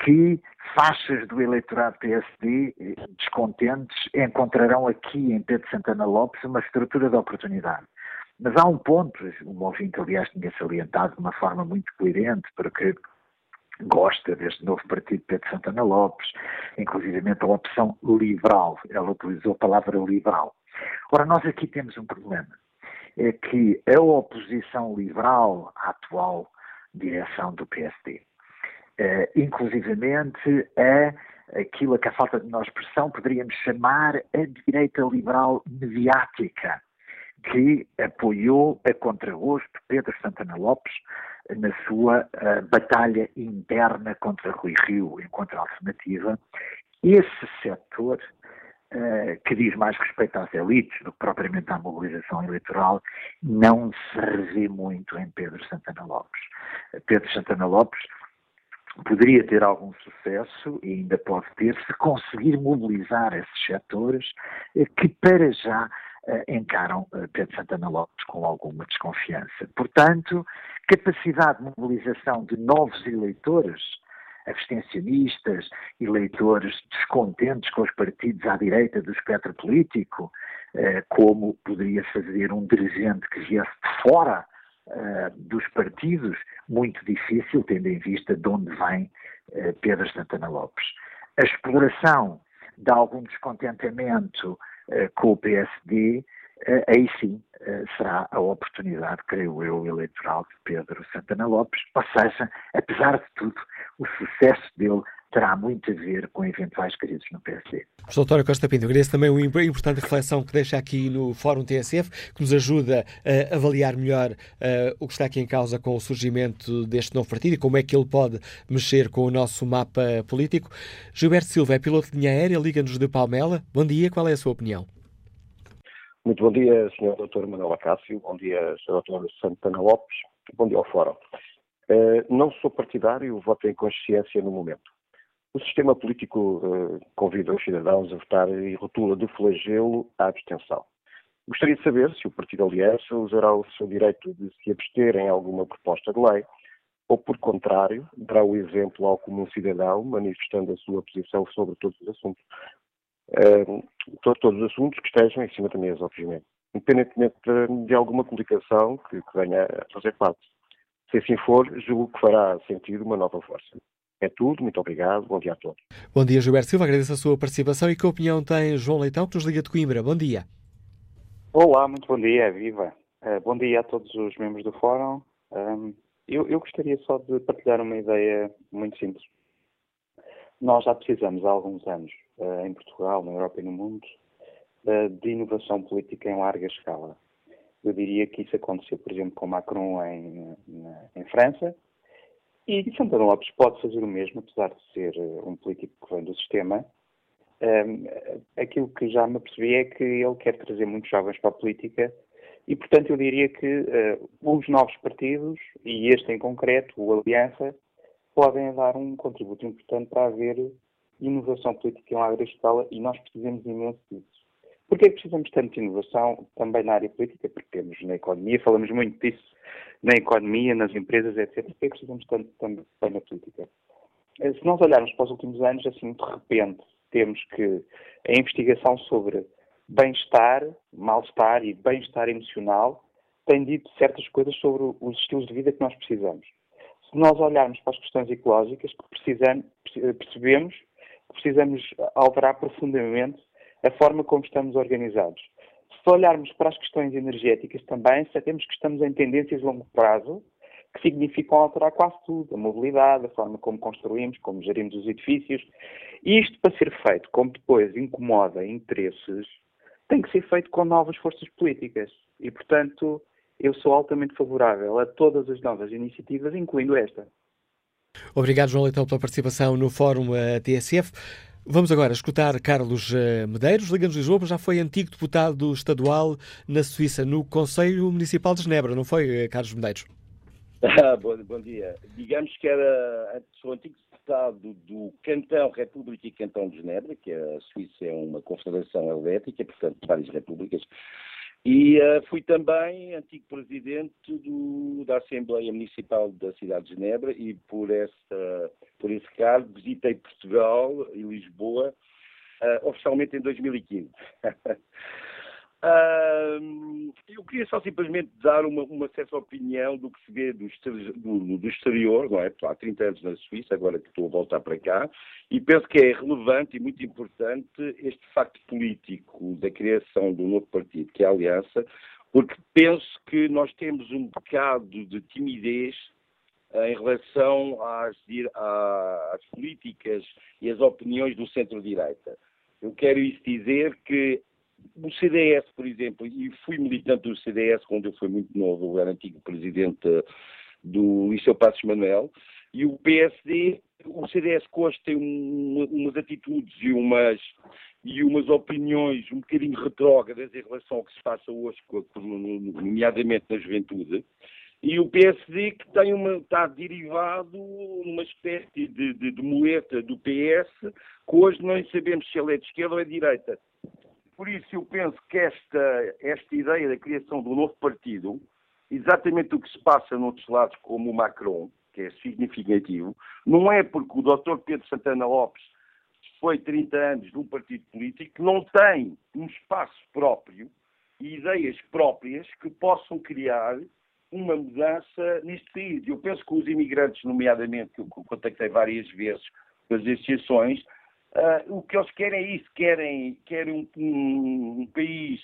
que faixas do eleitorado PSD eh, descontentes encontrarão aqui em Pedro Santana Lopes uma estrutura de oportunidade. Mas há um ponto, um ouvinte, aliás, tinha salientado de uma forma muito coerente, porque gosta deste novo partido de Pedro Santana Lopes, inclusivamente a opção liberal. Ela utilizou a palavra liberal. Ora, nós aqui temos um problema. É que a oposição liberal à atual direção do PSD, eh, inclusivamente é aquilo que a falta de nós expressão poderíamos chamar a direita liberal mediática, que apoiou a contragosto Pedro Santana Lopes na sua uh, batalha interna contra Rui Rio, enquanto alternativa. Esse setor, uh, que diz mais respeito às elites do que propriamente à mobilização eleitoral, não se revê muito em Pedro Santana Lopes. Pedro Santana Lopes poderia ter algum sucesso, e ainda pode ter, se conseguir mobilizar esses setores eh, que para já encaram eh, Pedro Santana Lopes com alguma desconfiança. Portanto, capacidade de mobilização de novos eleitores, abstencionistas, eleitores descontentes com os partidos à direita do espectro político, como poderia fazer um dirigente que viesse de fora dos partidos, muito difícil, tendo em vista de onde vem Pedro Santana Lopes. A exploração de algum descontentamento com o PSD, aí sim será a oportunidade, creio eu, eleitoral de Pedro Santana Lopes, ou seja, apesar de tudo, o sucesso dele terá muito a ver com eventuais crises no PSD. Professor António Costa Pinto, agradeço também uma importante reflexão que deixa aqui no Fórum TSF, que nos ajuda a avaliar melhor uh, o que está aqui em causa com o surgimento deste novo partido e como é que ele pode mexer com o nosso mapa político. Gilberto Silva é piloto de linha aérea, liga-nos de Palmela. Bom dia, qual é a sua opinião? Muito bom dia, Sr. Dr. Manuel Acácio, bom dia, Sr. Dr. Santana Lopes, bom dia ao Fórum. Uh, não sou partidário, voto em consciência no momento. O sistema político uh, convida os cidadãos a votar e rotula de flagelo a abstenção. Gostaria de saber se o Partido Aliança usará o seu direito de se abster em alguma proposta de lei ou, por contrário, dará o exemplo ao comum cidadão, manifestando a sua posição sobre todos os assuntos. Uh, todos os assuntos que estejam em cima da mesa, obviamente, independentemente de, alguma publicação que, que venha a fazer parte. Se assim for, julgo que fará sentido uma nova força. É tudo, muito obrigado, bom dia a todos. Bom dia, Gilberto Silva, agradeço a sua participação e que opinião tem João Leitão, que nos liga de Coimbra. Bom dia. Olá, muito bom dia, viva. Uh, bom dia a todos os membros do Fórum. Um, eu, eu, gostaria só de partilhar uma ideia muito simples. Nós já precisamos há alguns anos, uh, em Portugal, na Europa e no mundo, uh, de inovação política em larga escala. Eu diria que isso aconteceu, por exemplo, com Macron em, em França, e Santana Lopes pode fazer o mesmo, apesar de ser eh, um político que vem do sistema. Um, aquilo que já me percebi é que ele quer trazer muitos jovens para a política e, portanto, eu diria que uh, os novos partidos, e este em concreto, o Aliança, podem dar um contributo importante para haver inovação política em larga escala e nós precisamos imenso disso. Porquê precisamos tanto de inovação também na área política? Porque temos na economia, falamos muito disso na economia, nas empresas, etc. Porquê precisamos tanto também na política? Eh, se nós olharmos para os últimos anos, assim, de repente, temos que a investigação sobre bem-estar, mal-estar e bem-estar emocional tem dito certas coisas sobre os estilos de vida que nós precisamos. Se nós olharmos para as questões ecológicas, precisamos, percebemos que precisamos alterar profundamente a forma como estamos organizados. Se olharmos para as questões energéticas também, sabemos que estamos em tendências de longo prazo que significam alterar quase tudo, a mobilidade, a forma como construímos, como gerimos os edifícios. E isto para ser feito, como depois incomoda interesses, tem que ser feito com novas forças políticas. E, portanto, eu sou altamente favorável a todas as novas iniciativas, incluindo esta. Obrigado, João Leitão, pela participação no Fórum eh, TSF. Vamos agora escutar Carlos eh, Medeiros, Liga-nos Lisboa, já foi antigo deputado estadual na Suíça, no Conselho Municipal de Genebra, não foi, eh, Carlos Medeiros? Ah, bom, bom, dia. Digamos que era, sou antigo deputado do Cantão República e Cantão de Genebra, que a Suíça é uma confederação helvética, portanto, várias repúblicas, e uh, fui também antigo presidente do, da Assembleia Municipal da cidade de Genebra e por, essa, por esse cargo visitei Portugal e Lisboa uh, oficialmente em 2015. Uh, eu queria só simplesmente dar uma, uma certa opinião do que se vê do, do, do, exterior, não é? Há 30 anos na Suíça, agora que estou a voltar para cá, e penso que é relevante e muito importante este facto político da criação do novo partido, que é a Aliança, porque penso que nós temos um bocado de timidez em relação às, às políticas e às opiniões do centro-direita. Eu quero isso dizer que o CDS, por exemplo, e fui militante do CDS quando eu fui muito novo, eu era antigo presidente do Liceu Passos Manuel, e o PSD, o CDS Costa tem um, umas atitudes e umas, e umas opiniões um bocadinho retrógradas em relação ao que se passa hoje, nomeadamente na juventude, e o PSD que tem uma, está derivado numa espécie de, de, de do PS, que hoje não sabemos se ele é de esquerda ou é de direita. Por isso eu penso que esta, esta ideia da criação de um novo partido, exatamente o que se passa noutros lados, como o Macron, que é significativo, não é porque o Dr. Pedro Santana Lopes foi 30 anos num partido político que não tem um espaço próprio e ideias próprias que possam criar uma mudança neste país. Eu penso que os imigrantes, nomeadamente, que eu contactei várias vezes com as associações, uh, o que eles querem é isso, querem, querem um, um, um país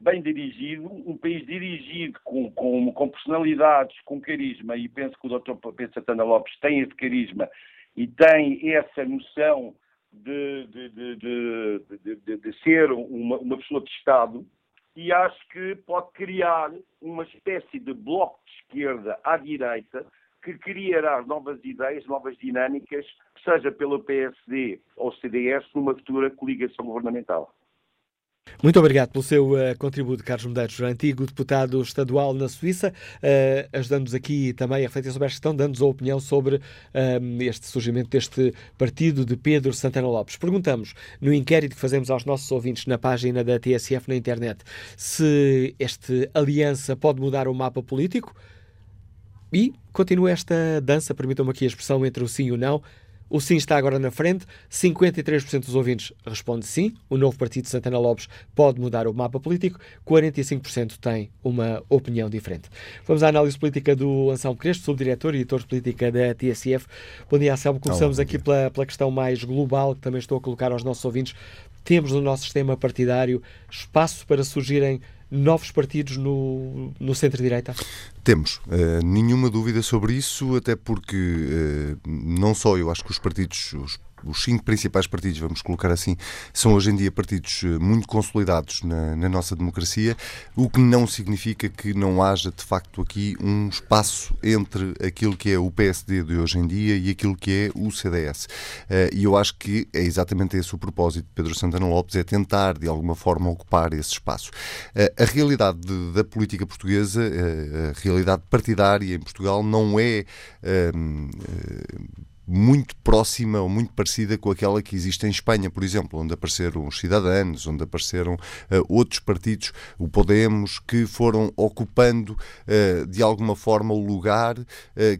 bem dirigido, um país dirigido com, com, com, personalidades, com carisma, e penso que o Dr. Pedro Santana Lopes tem esse carisma e tem essa noção de, de, de, de ser uma, uma, pessoa de Estado, e acho que pode criar uma espécie de bloco de esquerda à direita que criará novas ideias, novas dinâmicas, seja pelo PSD ou CDS, numa futura coligação governamental. Muito obrigado pelo seu uh, contributo, Carlos Medeiros, antigo deputado estadual na Suíça, uh, ajudando-nos aqui também a refletir sobre esta questão, dando-nos a opinião sobre uh, este surgimento deste partido de Pedro Santana Lopes. Perguntamos, no inquérito que fazemos aos nossos ouvintes na página da TSF na internet, se esta aliança pode mudar o mapa político e continua esta dança, permitam-me aqui a expressão, entre o sim e o não. O sim está agora na frente. 53% dos ouvintes responde sim. O novo partido de Santana Lopes pode mudar o mapa político. 45% têm uma opinião diferente. Vamos à análise política do Anselmo Crespo, subdiretor e editor de política da TSF. Bom dia, Anselmo. Começamos aqui pela, pela questão mais global que também estou a colocar aos nossos ouvintes. Temos no nosso sistema partidário espaço para surgirem novos partidos no, no centro-direita? Temos, uh, nenhuma dúvida sobre isso, até porque uh, não só eu acho que os partidos, os os cinco principais partidos, vamos colocar assim, são hoje em dia partidos eh, muito consolidados na, na, nossa democracia, o que não significa que não haja de facto aqui um espaço entre aquilo que é o PSD de hoje em dia e aquilo que é o CDS. Eh, e eu acho que é exatamente esse o propósito de Pedro Santana Lopes, é tentar de alguma forma ocupar esse espaço. Eh, a realidade de, da política portuguesa, a realidade partidária em Portugal não é muito próxima ou muito parecida com aquela que existe em Espanha, por exemplo, onde apareceram os Cidadanos, onde apareceram uh, outros partidos, o Podemos, que foram ocupando uh, de alguma forma o lugar uh,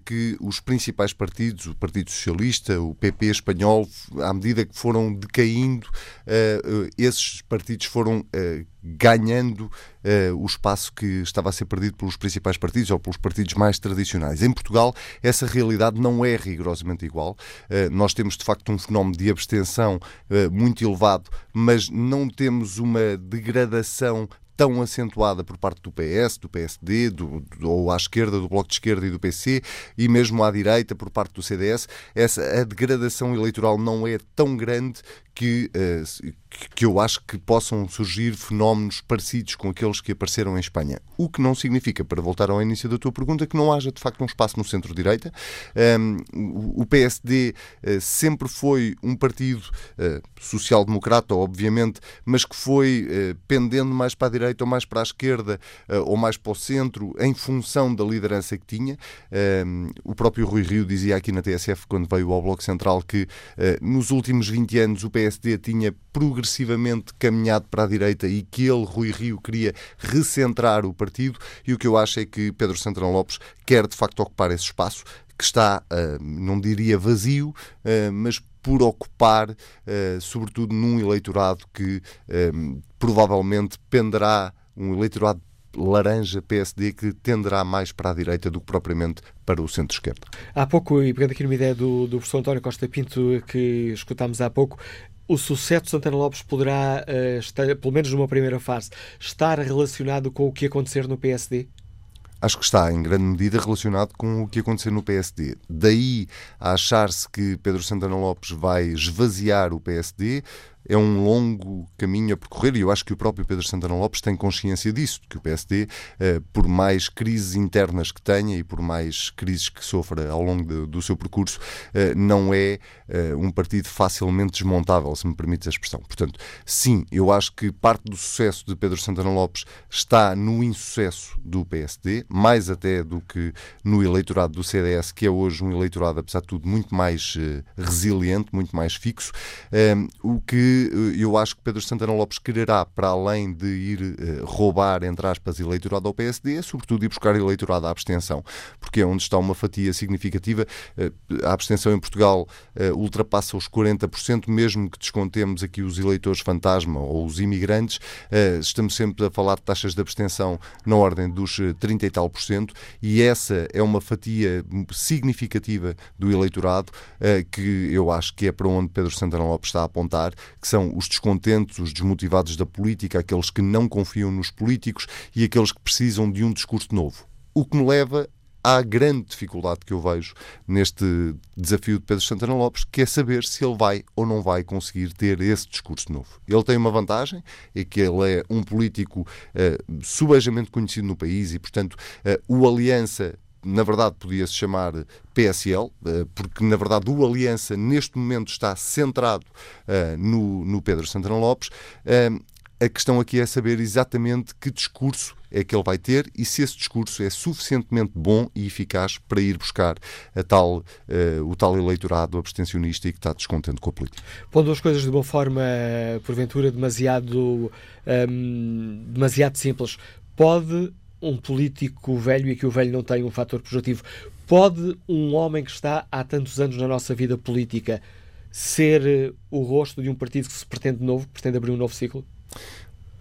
que os principais partidos, o Partido Socialista, o PP espanhol, à medida que foram decaindo, esses partidos foram ganhando uh, o espaço que estava a ser perdido pelos principais partidos ou pelos partidos mais tradicionais. Em Portugal, essa realidade não é rigorosamente igual. Uh, nós temos, de facto, um fenómeno de abstenção uh, muito elevado, mas não temos uma degradação tão acentuada por parte do PS, do PSD, do, do, ou à esquerda, do Bloco de Esquerda e do PC, e mesmo à direita por parte do CDS, essa, a degradação eleitoral não é tão grande que, uh, que eu acho que possam surgir fenómenos parecidos com aqueles que apareceram em Espanha. O que não significa, para voltar ao início da tua pergunta, que não haja de facto um espaço no centro-direita. Um, o PSD uh, sempre foi um partido uh, social-democrata, obviamente, mas que foi pendendo mais para a direita ou mais para a esquerda ou mais para o centro, em função da liderança que tinha. Um, o próprio Rui Rio dizia aqui na TSF, quando veio ao Bloco Central, que nos últimos 20 anos o PSD tinha progressivamente caminhado para a direita e que ele, Rui Rio, queria recentrar o partido. E o que eu acho é que Pedro Santana Lopes quer de facto ocupar esse espaço que está, ah, não diria vazio, ah, mas por ocupar, ah, sobretudo num eleitorado que provavelmente penderá um eleitorado laranja PSD que tenderá mais para a direita do que propriamente para o centro-esquerda. Há pouco, e pegando aqui numa ideia do, do professor António Costa Pinto que escutámos há pouco, o sucesso de Santana Lopes poderá, uh, estar, pelo menos numa primeira fase, estar relacionado com o que acontecer no PSD? acho que está em grande medida relacionado com o que aconteceu no PSD. Daí a achar-se que Pedro Santana Lopes vai esvaziar o PSD, é um longo caminho a percorrer e eu acho que o próprio Pedro Santana Lopes tem consciência disso, que o PSD, eh, por mais crises internas que tenha e por mais crises que sofra ao longo de, do seu percurso, eh, não é eh, um partido facilmente desmontável, se me permites a expressão. Portanto, sim, eu acho que parte do sucesso de Pedro Santana Lopes está no insucesso do PSD, mais até do que no eleitorado do CDS, que é hoje um eleitorado, apesar de tudo, muito mais resiliente, muito mais fixo, o que eh, eu acho que Pedro Santana Lopes quererá, para além de ir uh, roubar, entre aspas, eleitorado ao PSD, é sobretudo ir buscar eleitorado à abstenção, porque é onde está uma fatia significativa. Uh, a abstenção em Portugal ultrapassa os 40%, mesmo que descontemos aqui os eleitores fantasma ou os imigrantes, estamos sempre a falar de taxas de abstenção na ordem dos 30 e tal por cento, e essa é uma fatia significativa do eleitorado que eu acho que é para onde Pedro Santana Lopes está a apontar, que são os descontentes, os desmotivados da política, aqueles que não confiam nos políticos e aqueles que precisam de um discurso novo. O que me leva à grande dificuldade que eu vejo neste desafio de Pedro Santana Lopes, que é saber se ele vai ou não vai conseguir ter esse discurso novo. Ele tem uma vantagem, é que ele é um político uh, subejamente conhecido no país e, portanto, uh, o Aliança na verdade podia-se chamar PSL, eh, porque na verdade o Aliança neste momento está centrado uh, no, no, Pedro Santana Lopes. Uh, a questão aqui é saber exatamente que discurso é que ele vai ter e se esse discurso é suficientemente bom e eficaz para ir buscar a tal, uh, o tal eleitorado abstencionista e que está descontente com a política. Pondo as coisas de uma forma, porventura, demasiado, um, ehm, demasiado simples, pode um político velho e que o velho não tem um fator pejorativo. Pode um homem que está há tantos anos na nossa vida política ser eh, o rosto de um partido que se pretende novo, que pretende abrir um novo ciclo?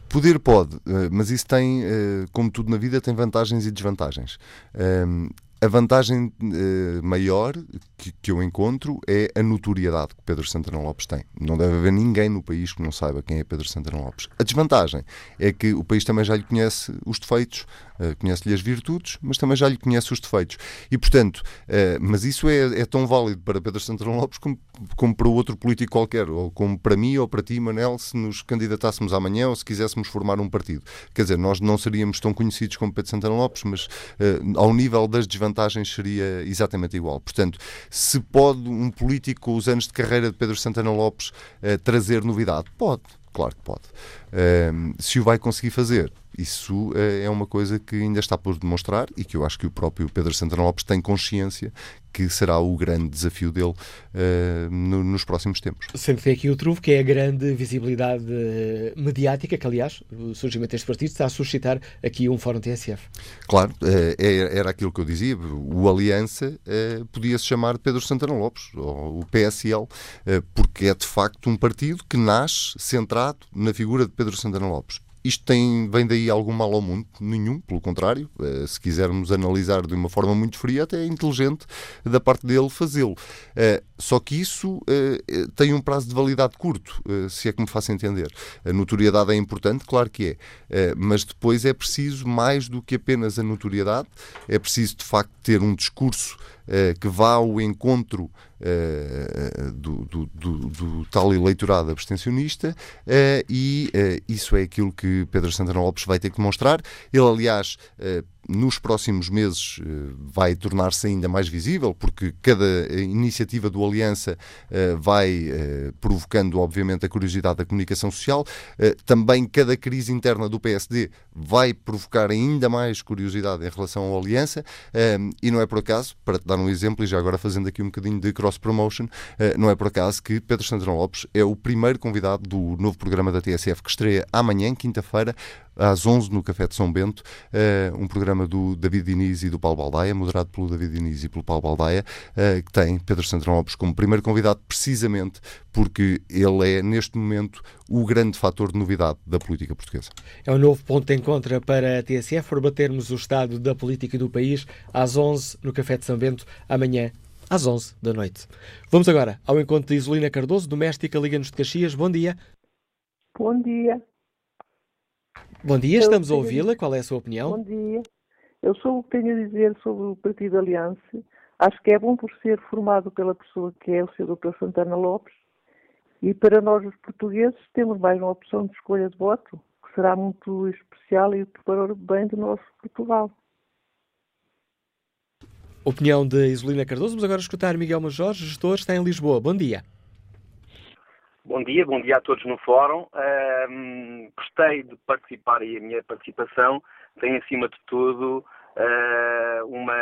Poder pode, eh, mas isso tem, eh, como tudo na vida, tem vantagens e desvantagens. A vantagem uh, maior que, que, eu encontro é a notoriedade que Pedro Santana Lopes tem. Não deve haver ninguém no país que não saiba quem é Pedro Santana Lopes. A desvantagem é que o país também já lhe conhece os defeitos, uh, conhece-lhe as virtudes, mas também já lhe conhece os defeitos. E, portanto, uh, mas isso é, é, tão válido para Pedro Santana Lopes como, como para outro político qualquer, ou como para mim ou para ti, Manel, se nos candidatássemos amanhã ou se quiséssemos formar um partido. Quer dizer, nós não seríamos tão conhecidos como Pedro Santana Lopes, mas ao nível das desvantagens vantagens seria exatamente igual. Portanto, se pode um político com os anos de carreira de Pedro Santana Lopes uh, trazer novidade? Pode, claro que pode. Se o vai conseguir fazer, isso é uma coisa que ainda está por demonstrar e que eu acho que o próprio Pedro Santana Lopes tem consciência que será o grande desafio dele uh, no, nos próximos tempos. Sempre tem aqui o trunfo, que é a grande visibilidade uh, mediática, que aliás, o surgimento deste partido está a suscitar aqui um fórum TSF. Claro, uh, era aquilo que eu dizia, o Aliança podia-se chamar Pedro Santana Lopes, ou o PSL, porque é de facto um partido que nasce centrado na figura de Pedro Santana Lopes isto tem, vem daí algum mal ao mundo? Nenhum, pelo contrário. Uh, se quisermos analisar de uma forma muito fria, até é inteligente da parte dele fazê-lo. Uh, só que isso uh, tem um prazo de validade curto, se é que me faço entender. A notoriedade é importante, claro que é, mas depois é preciso mais do que apenas a notoriedade, é preciso de facto ter um discurso que vá ao encontro uh, do, do, do, do, tal eleitorado abstencionista uh, e isso é aquilo que Pedro Santana Lopes vai ter que demonstrar. Ele, aliás, nos próximos meses vai tornar-se ainda mais visível, porque cada iniciativa do Aliança vai provocando, obviamente, a curiosidade da comunicação social. Também cada crise interna do PSD vai provocar ainda mais curiosidade em relação ao Aliança. E não é por acaso, para te dar um exemplo, e já agora fazendo aqui um bocadinho de cross cross-promotion. Não é por acaso que Pedro Santana Lopes é o primeiro convidado do novo programa da TSF que estreia amanhã, quinta-feira, às 11 no Café de São Bento, uh, um programa do David Diniz e do Paulo Baldaia, moderado pelo David Diniz e pelo Paulo Baldaia, uh, que tem Pedro Santana Lopes como primeiro convidado, precisamente porque ele é, neste momento, o grande fator de novidade da política portuguesa. É um novo ponto de encontro para a TSF, por batermos o estado da política do país, às 11 no Café de São Bento, amanhã às 11 da noite. Vamos agora ao encontro de Isolina Cardoso, doméstica Liga-nos de Caxias. Bom dia. Bom dia. Bom dia, estamos a ouvi-la. Qual é a sua opinião? Bom dia. Eu sou o que tenho a dizer sobre o Partido Aliança. Acho que é bom por ser formado pela pessoa que é o Sr. Dr. Santana Lopes E para nós, os portugueses, temos mais uma opção de escolha de voto, que será muito especial e para o bem do nosso Portugal. Opinião de Isolina Cardoso. Vamos agora escutar Miguel Major, gestor, está em Lisboa. Bom dia. Bom dia, bom dia a todos no fórum. Um, gostei de participar e a minha participação tem, acima de tudo, uh, uma,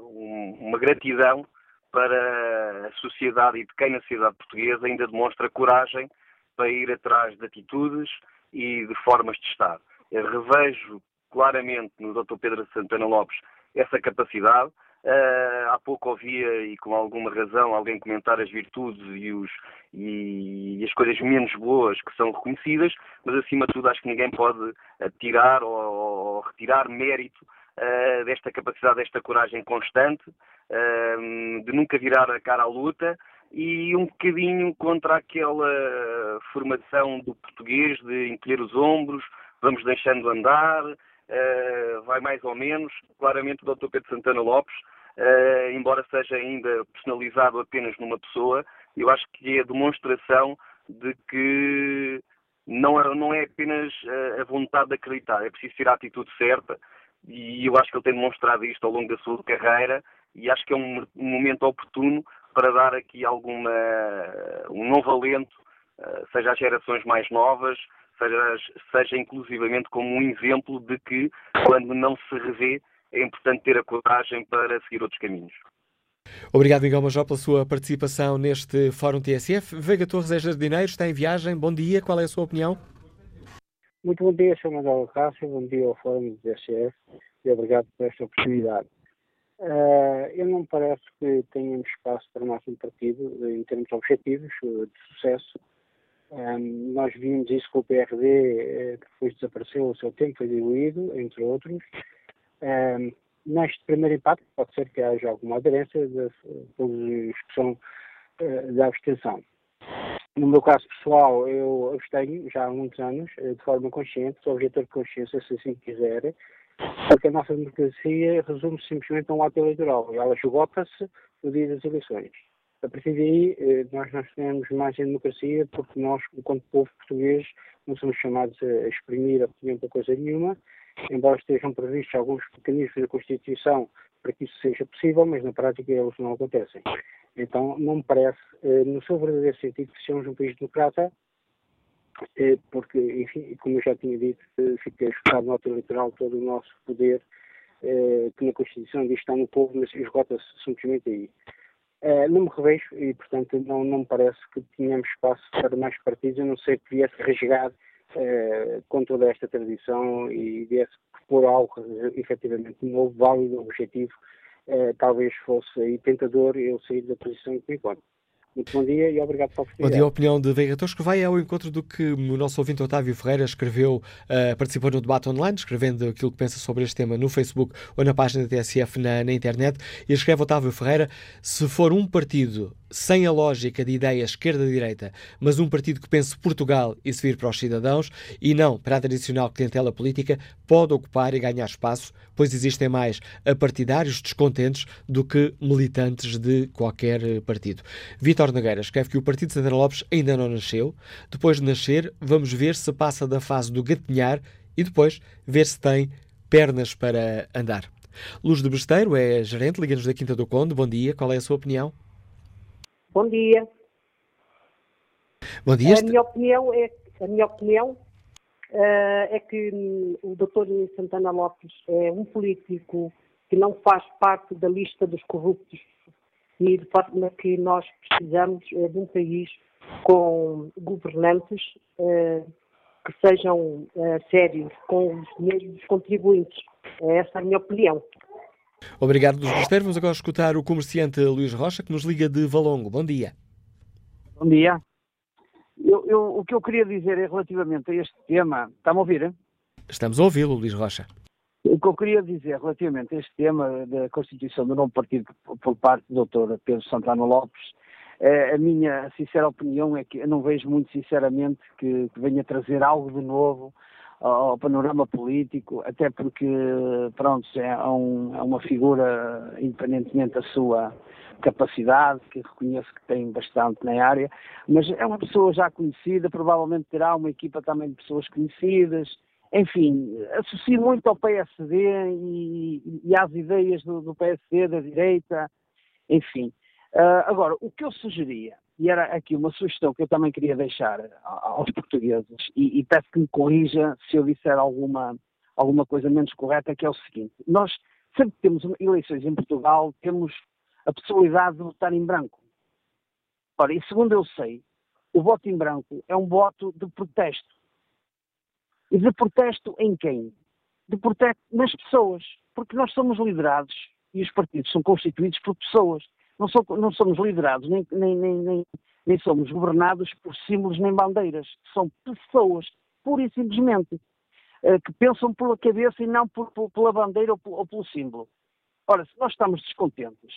um, uma gratidão para a sociedade e de quem na sociedade portuguesa ainda demonstra coragem para ir atrás de atitudes e de formas de estar. Eu revejo claramente no Dr. Pedro Santana Lopes essa capacidade. Uh, há pouco ouvia, e com alguma razão, alguém comentar as virtudes e, os, e, e, as coisas menos boas que são reconhecidas, mas acima de tudo acho que ninguém pode tirar ou, ou retirar mérito uh, desta capacidade, desta coragem constante, uh, de nunca virar a cara à luta e um bocadinho contra aquela formação do português de encolher os ombros, vamos deixando andar, uh, vai mais ou menos. Claramente o Dr. Pedro Santana Lopes, uh, embora seja ainda personalizado apenas numa pessoa, eu acho que é a demonstração de que não é, não é apenas uh, a vontade de acreditar, é preciso ter a atitude certa e eu acho que ele tem demonstrado isto ao longo da sua carreira e acho que é um, um momento oportuno para dar aqui alguma um novo alento, seja às gerações mais novas, seja, seja inclusivamente como um exemplo de que, quando não se revê, é importante ter a coragem para seguir outros caminhos. Obrigado, Miguel Major, pela sua participação neste Fórum TSF. Veiga Torres é jardineiro, está em viagem. Bom dia, qual é a sua opinião? Muito bom dia, Sr. Manuel Cássio, bom dia ao Fórum do TSF e obrigado por esta oportunidade. Uh, eu não me parece que tenhamos espaço para mais um partido em termos objetivos de sucesso um, nós vimos isso com o PRD, eh, que depois desapareceu o seu tempo, foi diluído, entre outros. Um, neste primeiro impacto, pode ser que haja alguma aderência de os que são uh, da abstenção. No meu caso pessoal, eu abstenho já há muitos anos, eh, de forma consciente, sou objetor de consciência, se assim quiser, porque a nossa democracia resume-se simplesmente a um ato eleitoral. Ela esgota-se no dia das eleições. A partir daí, eh, nós não temos mais em democracia porque nós, enquanto povo português, não somos chamados a exprimir a opinião para coisa nenhuma, embora estejam previstos alguns mecanismos da Constituição para que isso seja possível, mas na prática eles não acontecem. Então, não me parece, eh, no seu verdadeiro sentido, que sejamos um país democrata, eh, porque, enfim, como eu já tinha dito, fica escutado no ato eleitoral todo o nosso poder, que na Constituição diz que está no povo, mas esgota-se simplesmente aí. Uh, não me revejo e, portanto, não, não me parece que tenhamos espaço para mais partidos, a não ser que viesse rasgar uh, com toda esta tradição e viesse propor algo efetivamente novo, válido, objetivo. Uh, talvez fosse aí tentador eu sair da posição que me encontro. Muito bom dia e obrigado pela oportunidade. Bom dia, a opinião de Veiga que vai ao encontro do que o nosso ouvinte Otávio Ferreira escreveu, uh, participou no debate online, escrevendo aquilo que pensa sobre este tema no Facebook ou na página da TSF na, na internet, e escreve Otávio Ferreira, se for um partido sem a lógica de ideia esquerda-direita, mas um partido que pense Portugal e se vir para os cidadãos, e não para a tradicional clientela política, pode ocupar e ganhar espaço, pois existem mais apartidários descontentes do que militantes de qualquer partido. Vítor Nogueira escreve que o Partido de Santana Lopes ainda não nasceu. Depois de nascer, vamos ver se passa da fase do gatinhar e depois ver se tem pernas para andar. Luz de Besteiro é gerente, liga-nos da Quinta do Conde. Bom dia, qual é a sua opinião? Bom dia. Bom dia. A minha opinião é, a minha opinião, uh, é que um, o Dr. Santana Lopes é um político que não faz parte da lista dos corruptos e de forma que nós precisamos uh, de um país com governantes uh, que sejam sérios com os dinheiros dos contribuintes. Essa é a minha opinião. Obrigado, Luís Besteiro. Vamos agora escutar o comerciante Luís Rocha, que nos liga de Valongo. Bom dia. Bom dia. Eu, eu, o que eu queria dizer é relativamente a este tema. Está-me a ouvir? Hein? Estamos a ouvi-lo, Luís Rocha. O que eu queria dizer relativamente a este tema da constituição do novo partido por parte do Dr. Pedro Santana Lopes, é, a minha sincera opinião é que eu não vejo muito sinceramente que, venha trazer algo de novo ao panorama político, até porque, pronto, é, um, é uma figura, independentemente da sua capacidade, que reconheço que tem bastante na área, mas é uma pessoa já conhecida, provavelmente terá uma equipa também de pessoas conhecidas, enfim, associo muito ao PSD e, e às ideias do, do, PSD, da direita, enfim. Uh, agora, o que eu sugeria, e era aqui uma sugestão que eu também queria deixar aos portugueses, e, e peço que me corrija se eu disser alguma, alguma coisa menos correta, que é o seguinte, nós sempre que temos eleições em Portugal, temos a possibilidade de votar em branco. Ora, e segundo eu sei, o voto em branco é um voto de protesto e de protesto em quem? De protesto nas pessoas, porque nós somos liderados e os partidos são constituídos por pessoas. Não, não somos liderados nem, nem, nem, nem, somos governados por símbolos nem bandeiras. São pessoas, pura e simplesmente, eh, que pensam pela cabeça e não por, por, pela bandeira ou, ou pelo símbolo. Ora, se nós estamos descontentes,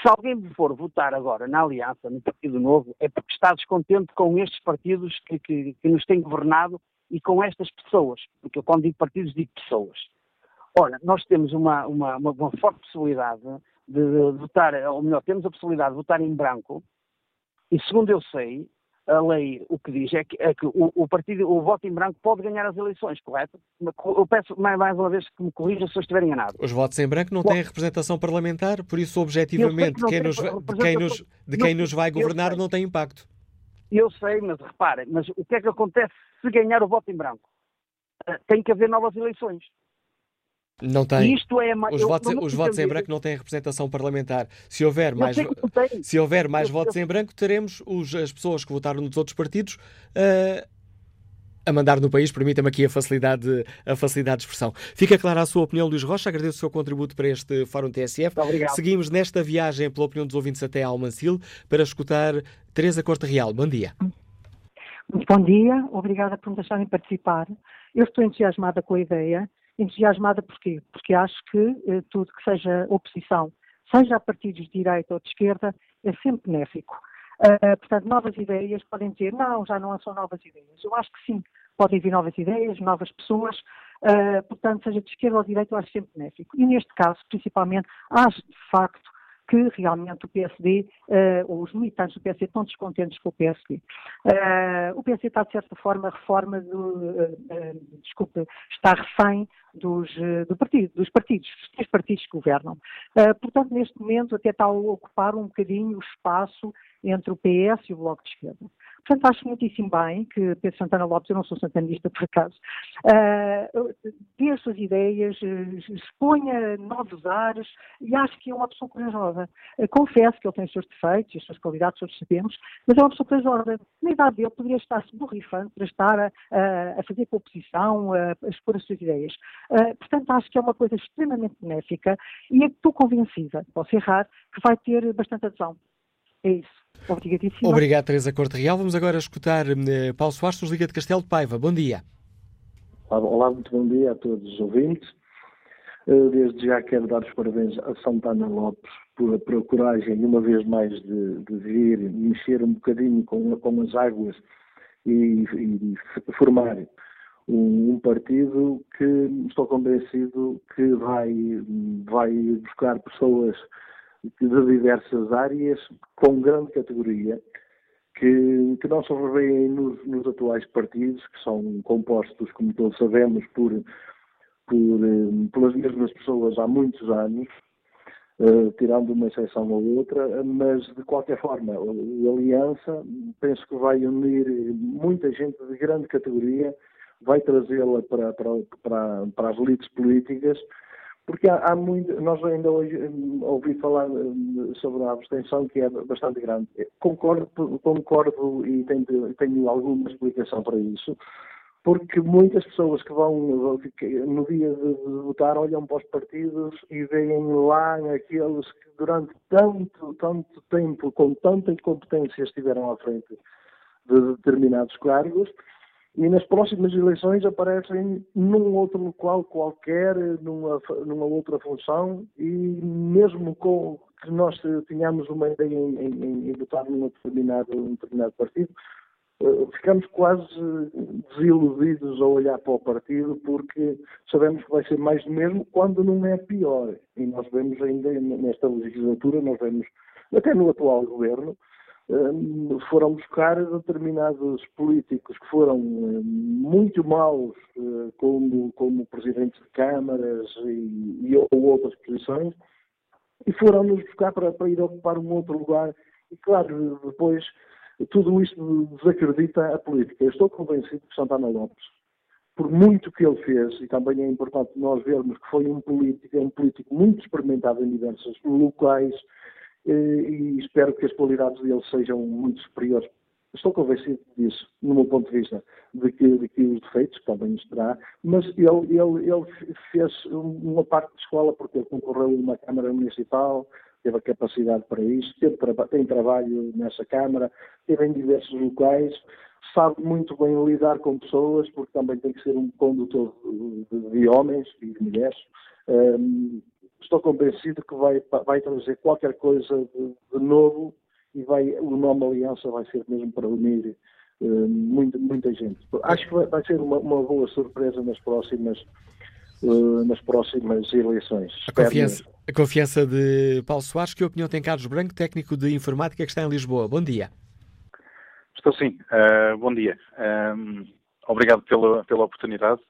se alguém for votar agora na Aliança, no Partido Novo, é porque está descontente com estes partidos que, que, que nos têm governado e com estas pessoas, porque eu quando digo partidos digo pessoas. Ora, nós temos uma, uma, uma, forte possibilidade de, de votar, ou melhor, temos a possibilidade de votar em branco, e segundo eu sei, a lei o que diz é que, é que o, o, partido, o voto em branco pode ganhar as eleições, correto? Eu peço mais, mais uma vez que me corrija se eu estiver enganado. Os votos em branco não têm representação parlamentar, por isso, objetivamente, quem nos, de quem nos, de quem nos vai governar não tem impacto. Eu sei, mas reparem, mas o que é que acontece se ganhar o voto em branco? Uh, tem que haver novas eleições. Não tem. Isto é os votos, os votos em branco não têm representação parlamentar. Se houver mais, se houver mais eu, votos eu... em branco, teremos os, as pessoas que votaram nos outros partidos uh, a mandar no país. Permita-me aqui a facilidade, a facilidade de expressão. Fica clara a sua opinião, Luís Rocha. Agradeço o seu contributo para este Fórum TSF. Seguimos nesta viagem pela opinião dos ouvintes até Almancil para escutar Teresa Corte Real. Bom dia. Muito bom dia. Obrigada por me deixarem participar. Eu estou entusiasmada com a ideia. Entusiasmada porquê? Porque acho que eh, tudo que seja oposição, seja a partidos de direita ou de esquerda, é sempre benéfico. Uh, portanto, novas ideias podem dizer, não, já não são novas ideias. Eu acho que sim, podem vir novas ideias, novas pessoas, uh, portanto, seja de esquerda ou de direita, eu acho sempre benéfico. E neste caso, principalmente, acho de facto que realmente o PSD, uh, ou os militantes do PSD, estão descontentes com o PSD. Uh, o PSD está, de certa forma, reforma do. Uh, desculpe, está refém dos, do partido, dos partidos, dos três partidos que governam. portanto, neste momento, até está a ocupar um bocadinho o espaço entre o PS e o Bloco de Esquerda. Portanto, acho muitíssimo bem que Pedro Santana Lopes, eu não sou santanista por acaso, uh, dê as suas ideias, uh, exponha novos ares e acho que é uma pessoa corajosa. Uh, confesso que ele tem os seus defeitos e as suas qualidades, todos sabemos, mas é uma pessoa corajosa. Na idade dele poderia estar-se borrifando para estar a, a, fazer a oposição, a, a, expor as suas ideias. Uh, portanto, acho que é uma coisa extremamente benéfica e estou convencida, posso errar, que vai ter bastante adesão. É isso. Obrigadíssimo. Obrigado, Teresa Corte Real. Vamos agora escutar uh, Paulo Soares, Liga de Castelo de Paiva. Bom dia. Olá, muito bom dia a todos os ouvintes. Uh, desde já quero dar os parabéns a Santana Lopes por, por a coragem, uma vez mais, de, de vir mexer um bocadinho com, com as águas e, e formar um, um, partido que estou convencido que vai, vai buscar pessoas de diversas áreas, com grande categoria, que, que não se revêem nos, nos, atuais partidos, que são compostos, como todos sabemos, por, por, eh, pelas mesmas pessoas há muitos anos, uh, tirando uma exceção ou outra, mas de qualquer forma, a Aliança penso que vai unir muita gente de grande categoria, vai trazê-la para, para, para, para as elites políticas porque há, há muito, nós ainda hoje hum, ouvi falar hum, sobre a abstenção que é bastante grande. Concordo, concordo e tenho, tenho alguma explicação para isso, porque muitas pessoas que vão no dia de votar olham para os partidos e veem lá aqueles que durante tanto, tanto tempo, com tanta incompetência estiveram à frente de determinados cargos e nas próximas eleições aparecem num outro local qualquer, numa, numa outra função, e mesmo com que nós tenhamos uma ideia em, em, em votar num determinado, num determinado partido, eh, ficamos quase desiludidos ao olhar para o partido porque sabemos que vai ser mais do mesmo quando não é pior. E nós vemos ainda nesta legislatura, nós vemos até no atual governo, foram buscar determinados políticos que foram muito maus como, como presidentes de câmaras e, e ou outras posições e foram nos buscar para, para ir ocupar um outro lugar e claro, depois tudo isto desacredita a política. Eu estou convencido que Santana Lopes, por muito que ele fez, e também é importante nós vermos que foi um político, é um político muito experimentado em diversos locais, eh, e espero que as qualidades dele sejam muito superiores. Estou convencido disso, no meu ponto de vista, de que, de que os defeitos os terá, mas ele, ele, ele fez uma parte de escola porque ele concorreu a uma Câmara Municipal, teve a capacidade para isso, teve, tem trabalho nessa Câmara, teve em diversos locais, sabe muito bem lidar com pessoas, porque também tem que ser um condutor de, de homens e de mulheres. Um, estou convencido que vai, vai trazer qualquer coisa de, de, novo e vai, o nome Aliança vai ser mesmo para unir um, muita, muita gente. Acho que vai, vai ser uma, uma boa surpresa nas próximas uh, nas próximas eleições. A confiança, a confiança de Paulo Soares, que opinião tem Carlos Branco, técnico de informática que está em Lisboa. Bom dia. Estou sim. Uh, bom dia. Um, obrigado pela, pela oportunidade.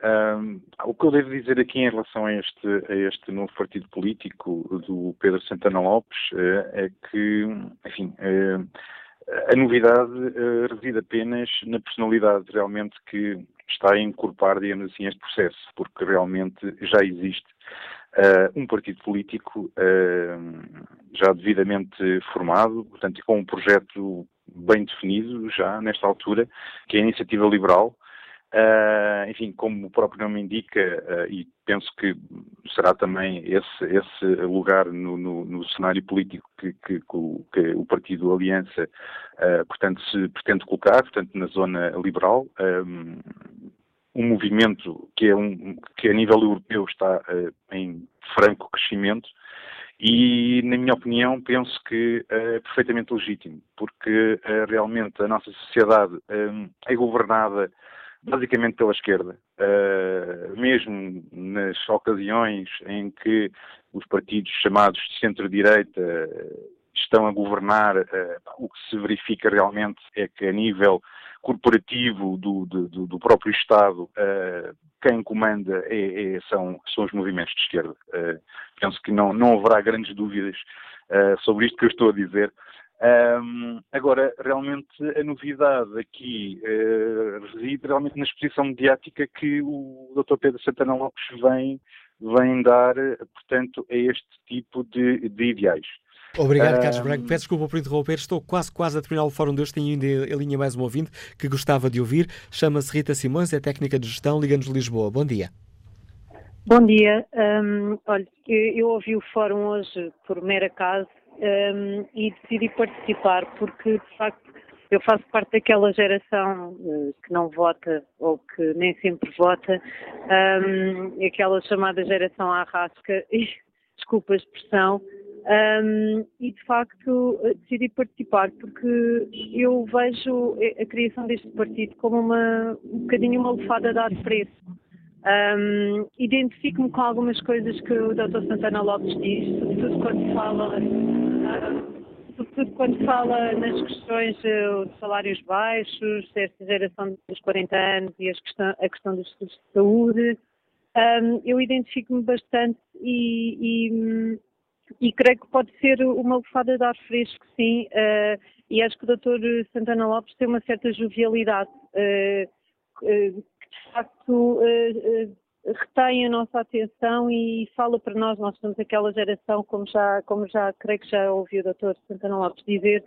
Um, o que eu devo dizer aqui em relação a este, a este novo partido político do Pedro Santana Lopes uh, é que, enfim, uh, a novidade reside apenas na personalidade realmente que está a incorporar, digamos assim, este processo, porque realmente já existe uh, um partido político uh, já devidamente formado, portanto, com um projeto bem definido já nesta altura, que é a Iniciativa Liberal. Uh, enfim, como o próprio nome indica, uh, e penso que será também esse, esse lugar no, no, no cenário político que, que, que, o, que, o, Partido Aliança, uh, portanto, se pretende colocar, portanto, na zona liberal, um, um movimento que, é um, que a nível europeu está em franco crescimento, e, na minha opinião, penso que é perfeitamente legítimo, porque realmente a nossa sociedade é governada basicamente pela esquerda. Uh, mesmo nas ocasiões em que os partidos chamados de centro-direita estão a governar, uh, o que se verifica realmente é que a nível corporativo do, do, do próprio Estado, uh, quem comanda é, é, são, são os movimentos de esquerda. penso que não, não haverá grandes dúvidas sobre isto que eu estou a dizer. Um, agora, realmente, a novidade aqui uh, reside realmente na exposição mediática que o Dr. Pedro Santana Lopes vem, vem dar, portanto, a este tipo de, de ideais. Obrigado, Carlos Branco. Peço desculpa por interromper. Estou quase, quase a terminar o fórum de hoje. Tenho ainda em linha mais um ouvinte que gostava de ouvir. Chama-se Rita Simões, é técnica de gestão, Liga-nos Lisboa. Bom dia. Bom dia. Um, olha, eu ouvi o fórum hoje por mero acaso um, e decidi participar porque, de facto, eu faço parte daquela geração uh, que não vota ou que nem sempre vota, um, aquela chamada geração arrasca, desculpa a expressão, um, e de facto decidi participar porque eu vejo a criação deste partido como uma, um bocadinho uma lefada de ar fresco. Um, Identifico-me com algumas coisas que o Dr. Santana Lopes diz, sobretudo quando fala, sobretudo quando fala nas questões uh, de salários baixos, esta geração dos 40 anos e questão, a questão dos estudos de saúde. Um, eu identifico-me bastante e, e, e, creio que pode ser uma lefada de ar fresco, sim, uh, e acho que o Dr. Santana Lopes tem uma certa jovialidade. Uh, de facto uh, uh, retém a nossa atenção e fala para nós, nós somos aquela geração, como já, como já creio que já ouviu o Dr. Santana Lopes dizer,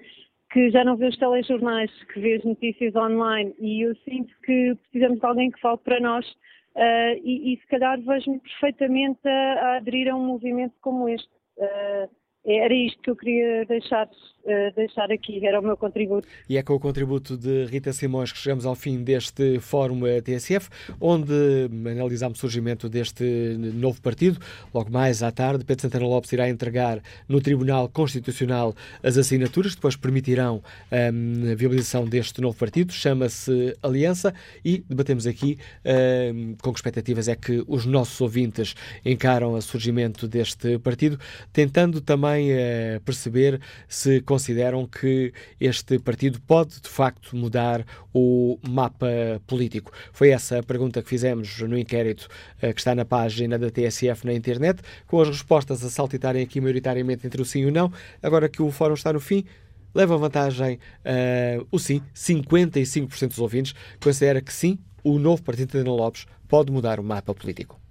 que já não vê os telejornais, que vê as notícias online e eu sinto que precisamos de alguém que fale para nós uh, e, e, se calhar vejo-me perfeitamente a, a, aderir a um movimento como este. Uh, era isto que eu queria deixar, uh, deixar aqui, era o meu contributo. E é com o contributo de Rita Simões que chegamos ao fim deste Fórum eh, TSF, onde analisámos o surgimento deste novo partido. Logo mais à tarde, Pedro Santana Lopes irá entregar no Tribunal Constitucional as assinaturas, depois permitirão um, a viabilização deste novo partido, chama-se Aliança, e debatemos aqui um, com que expectativas é que os nossos ouvintes encaram o surgimento deste partido, tentando também também uh, perceber se consideram que este partido pode, de facto, mudar o mapa político. Foi essa a pergunta que fizemos no inquérito uh, que está na página da TSF na internet, com as respostas a saltitarem aqui maioritariamente entre o sim e o não. Agora que o fórum está no fim, leva vantagem uh, o sim. 55% dos ouvintes considera que sim, o novo partido de Ana Lopes pode mudar o mapa político.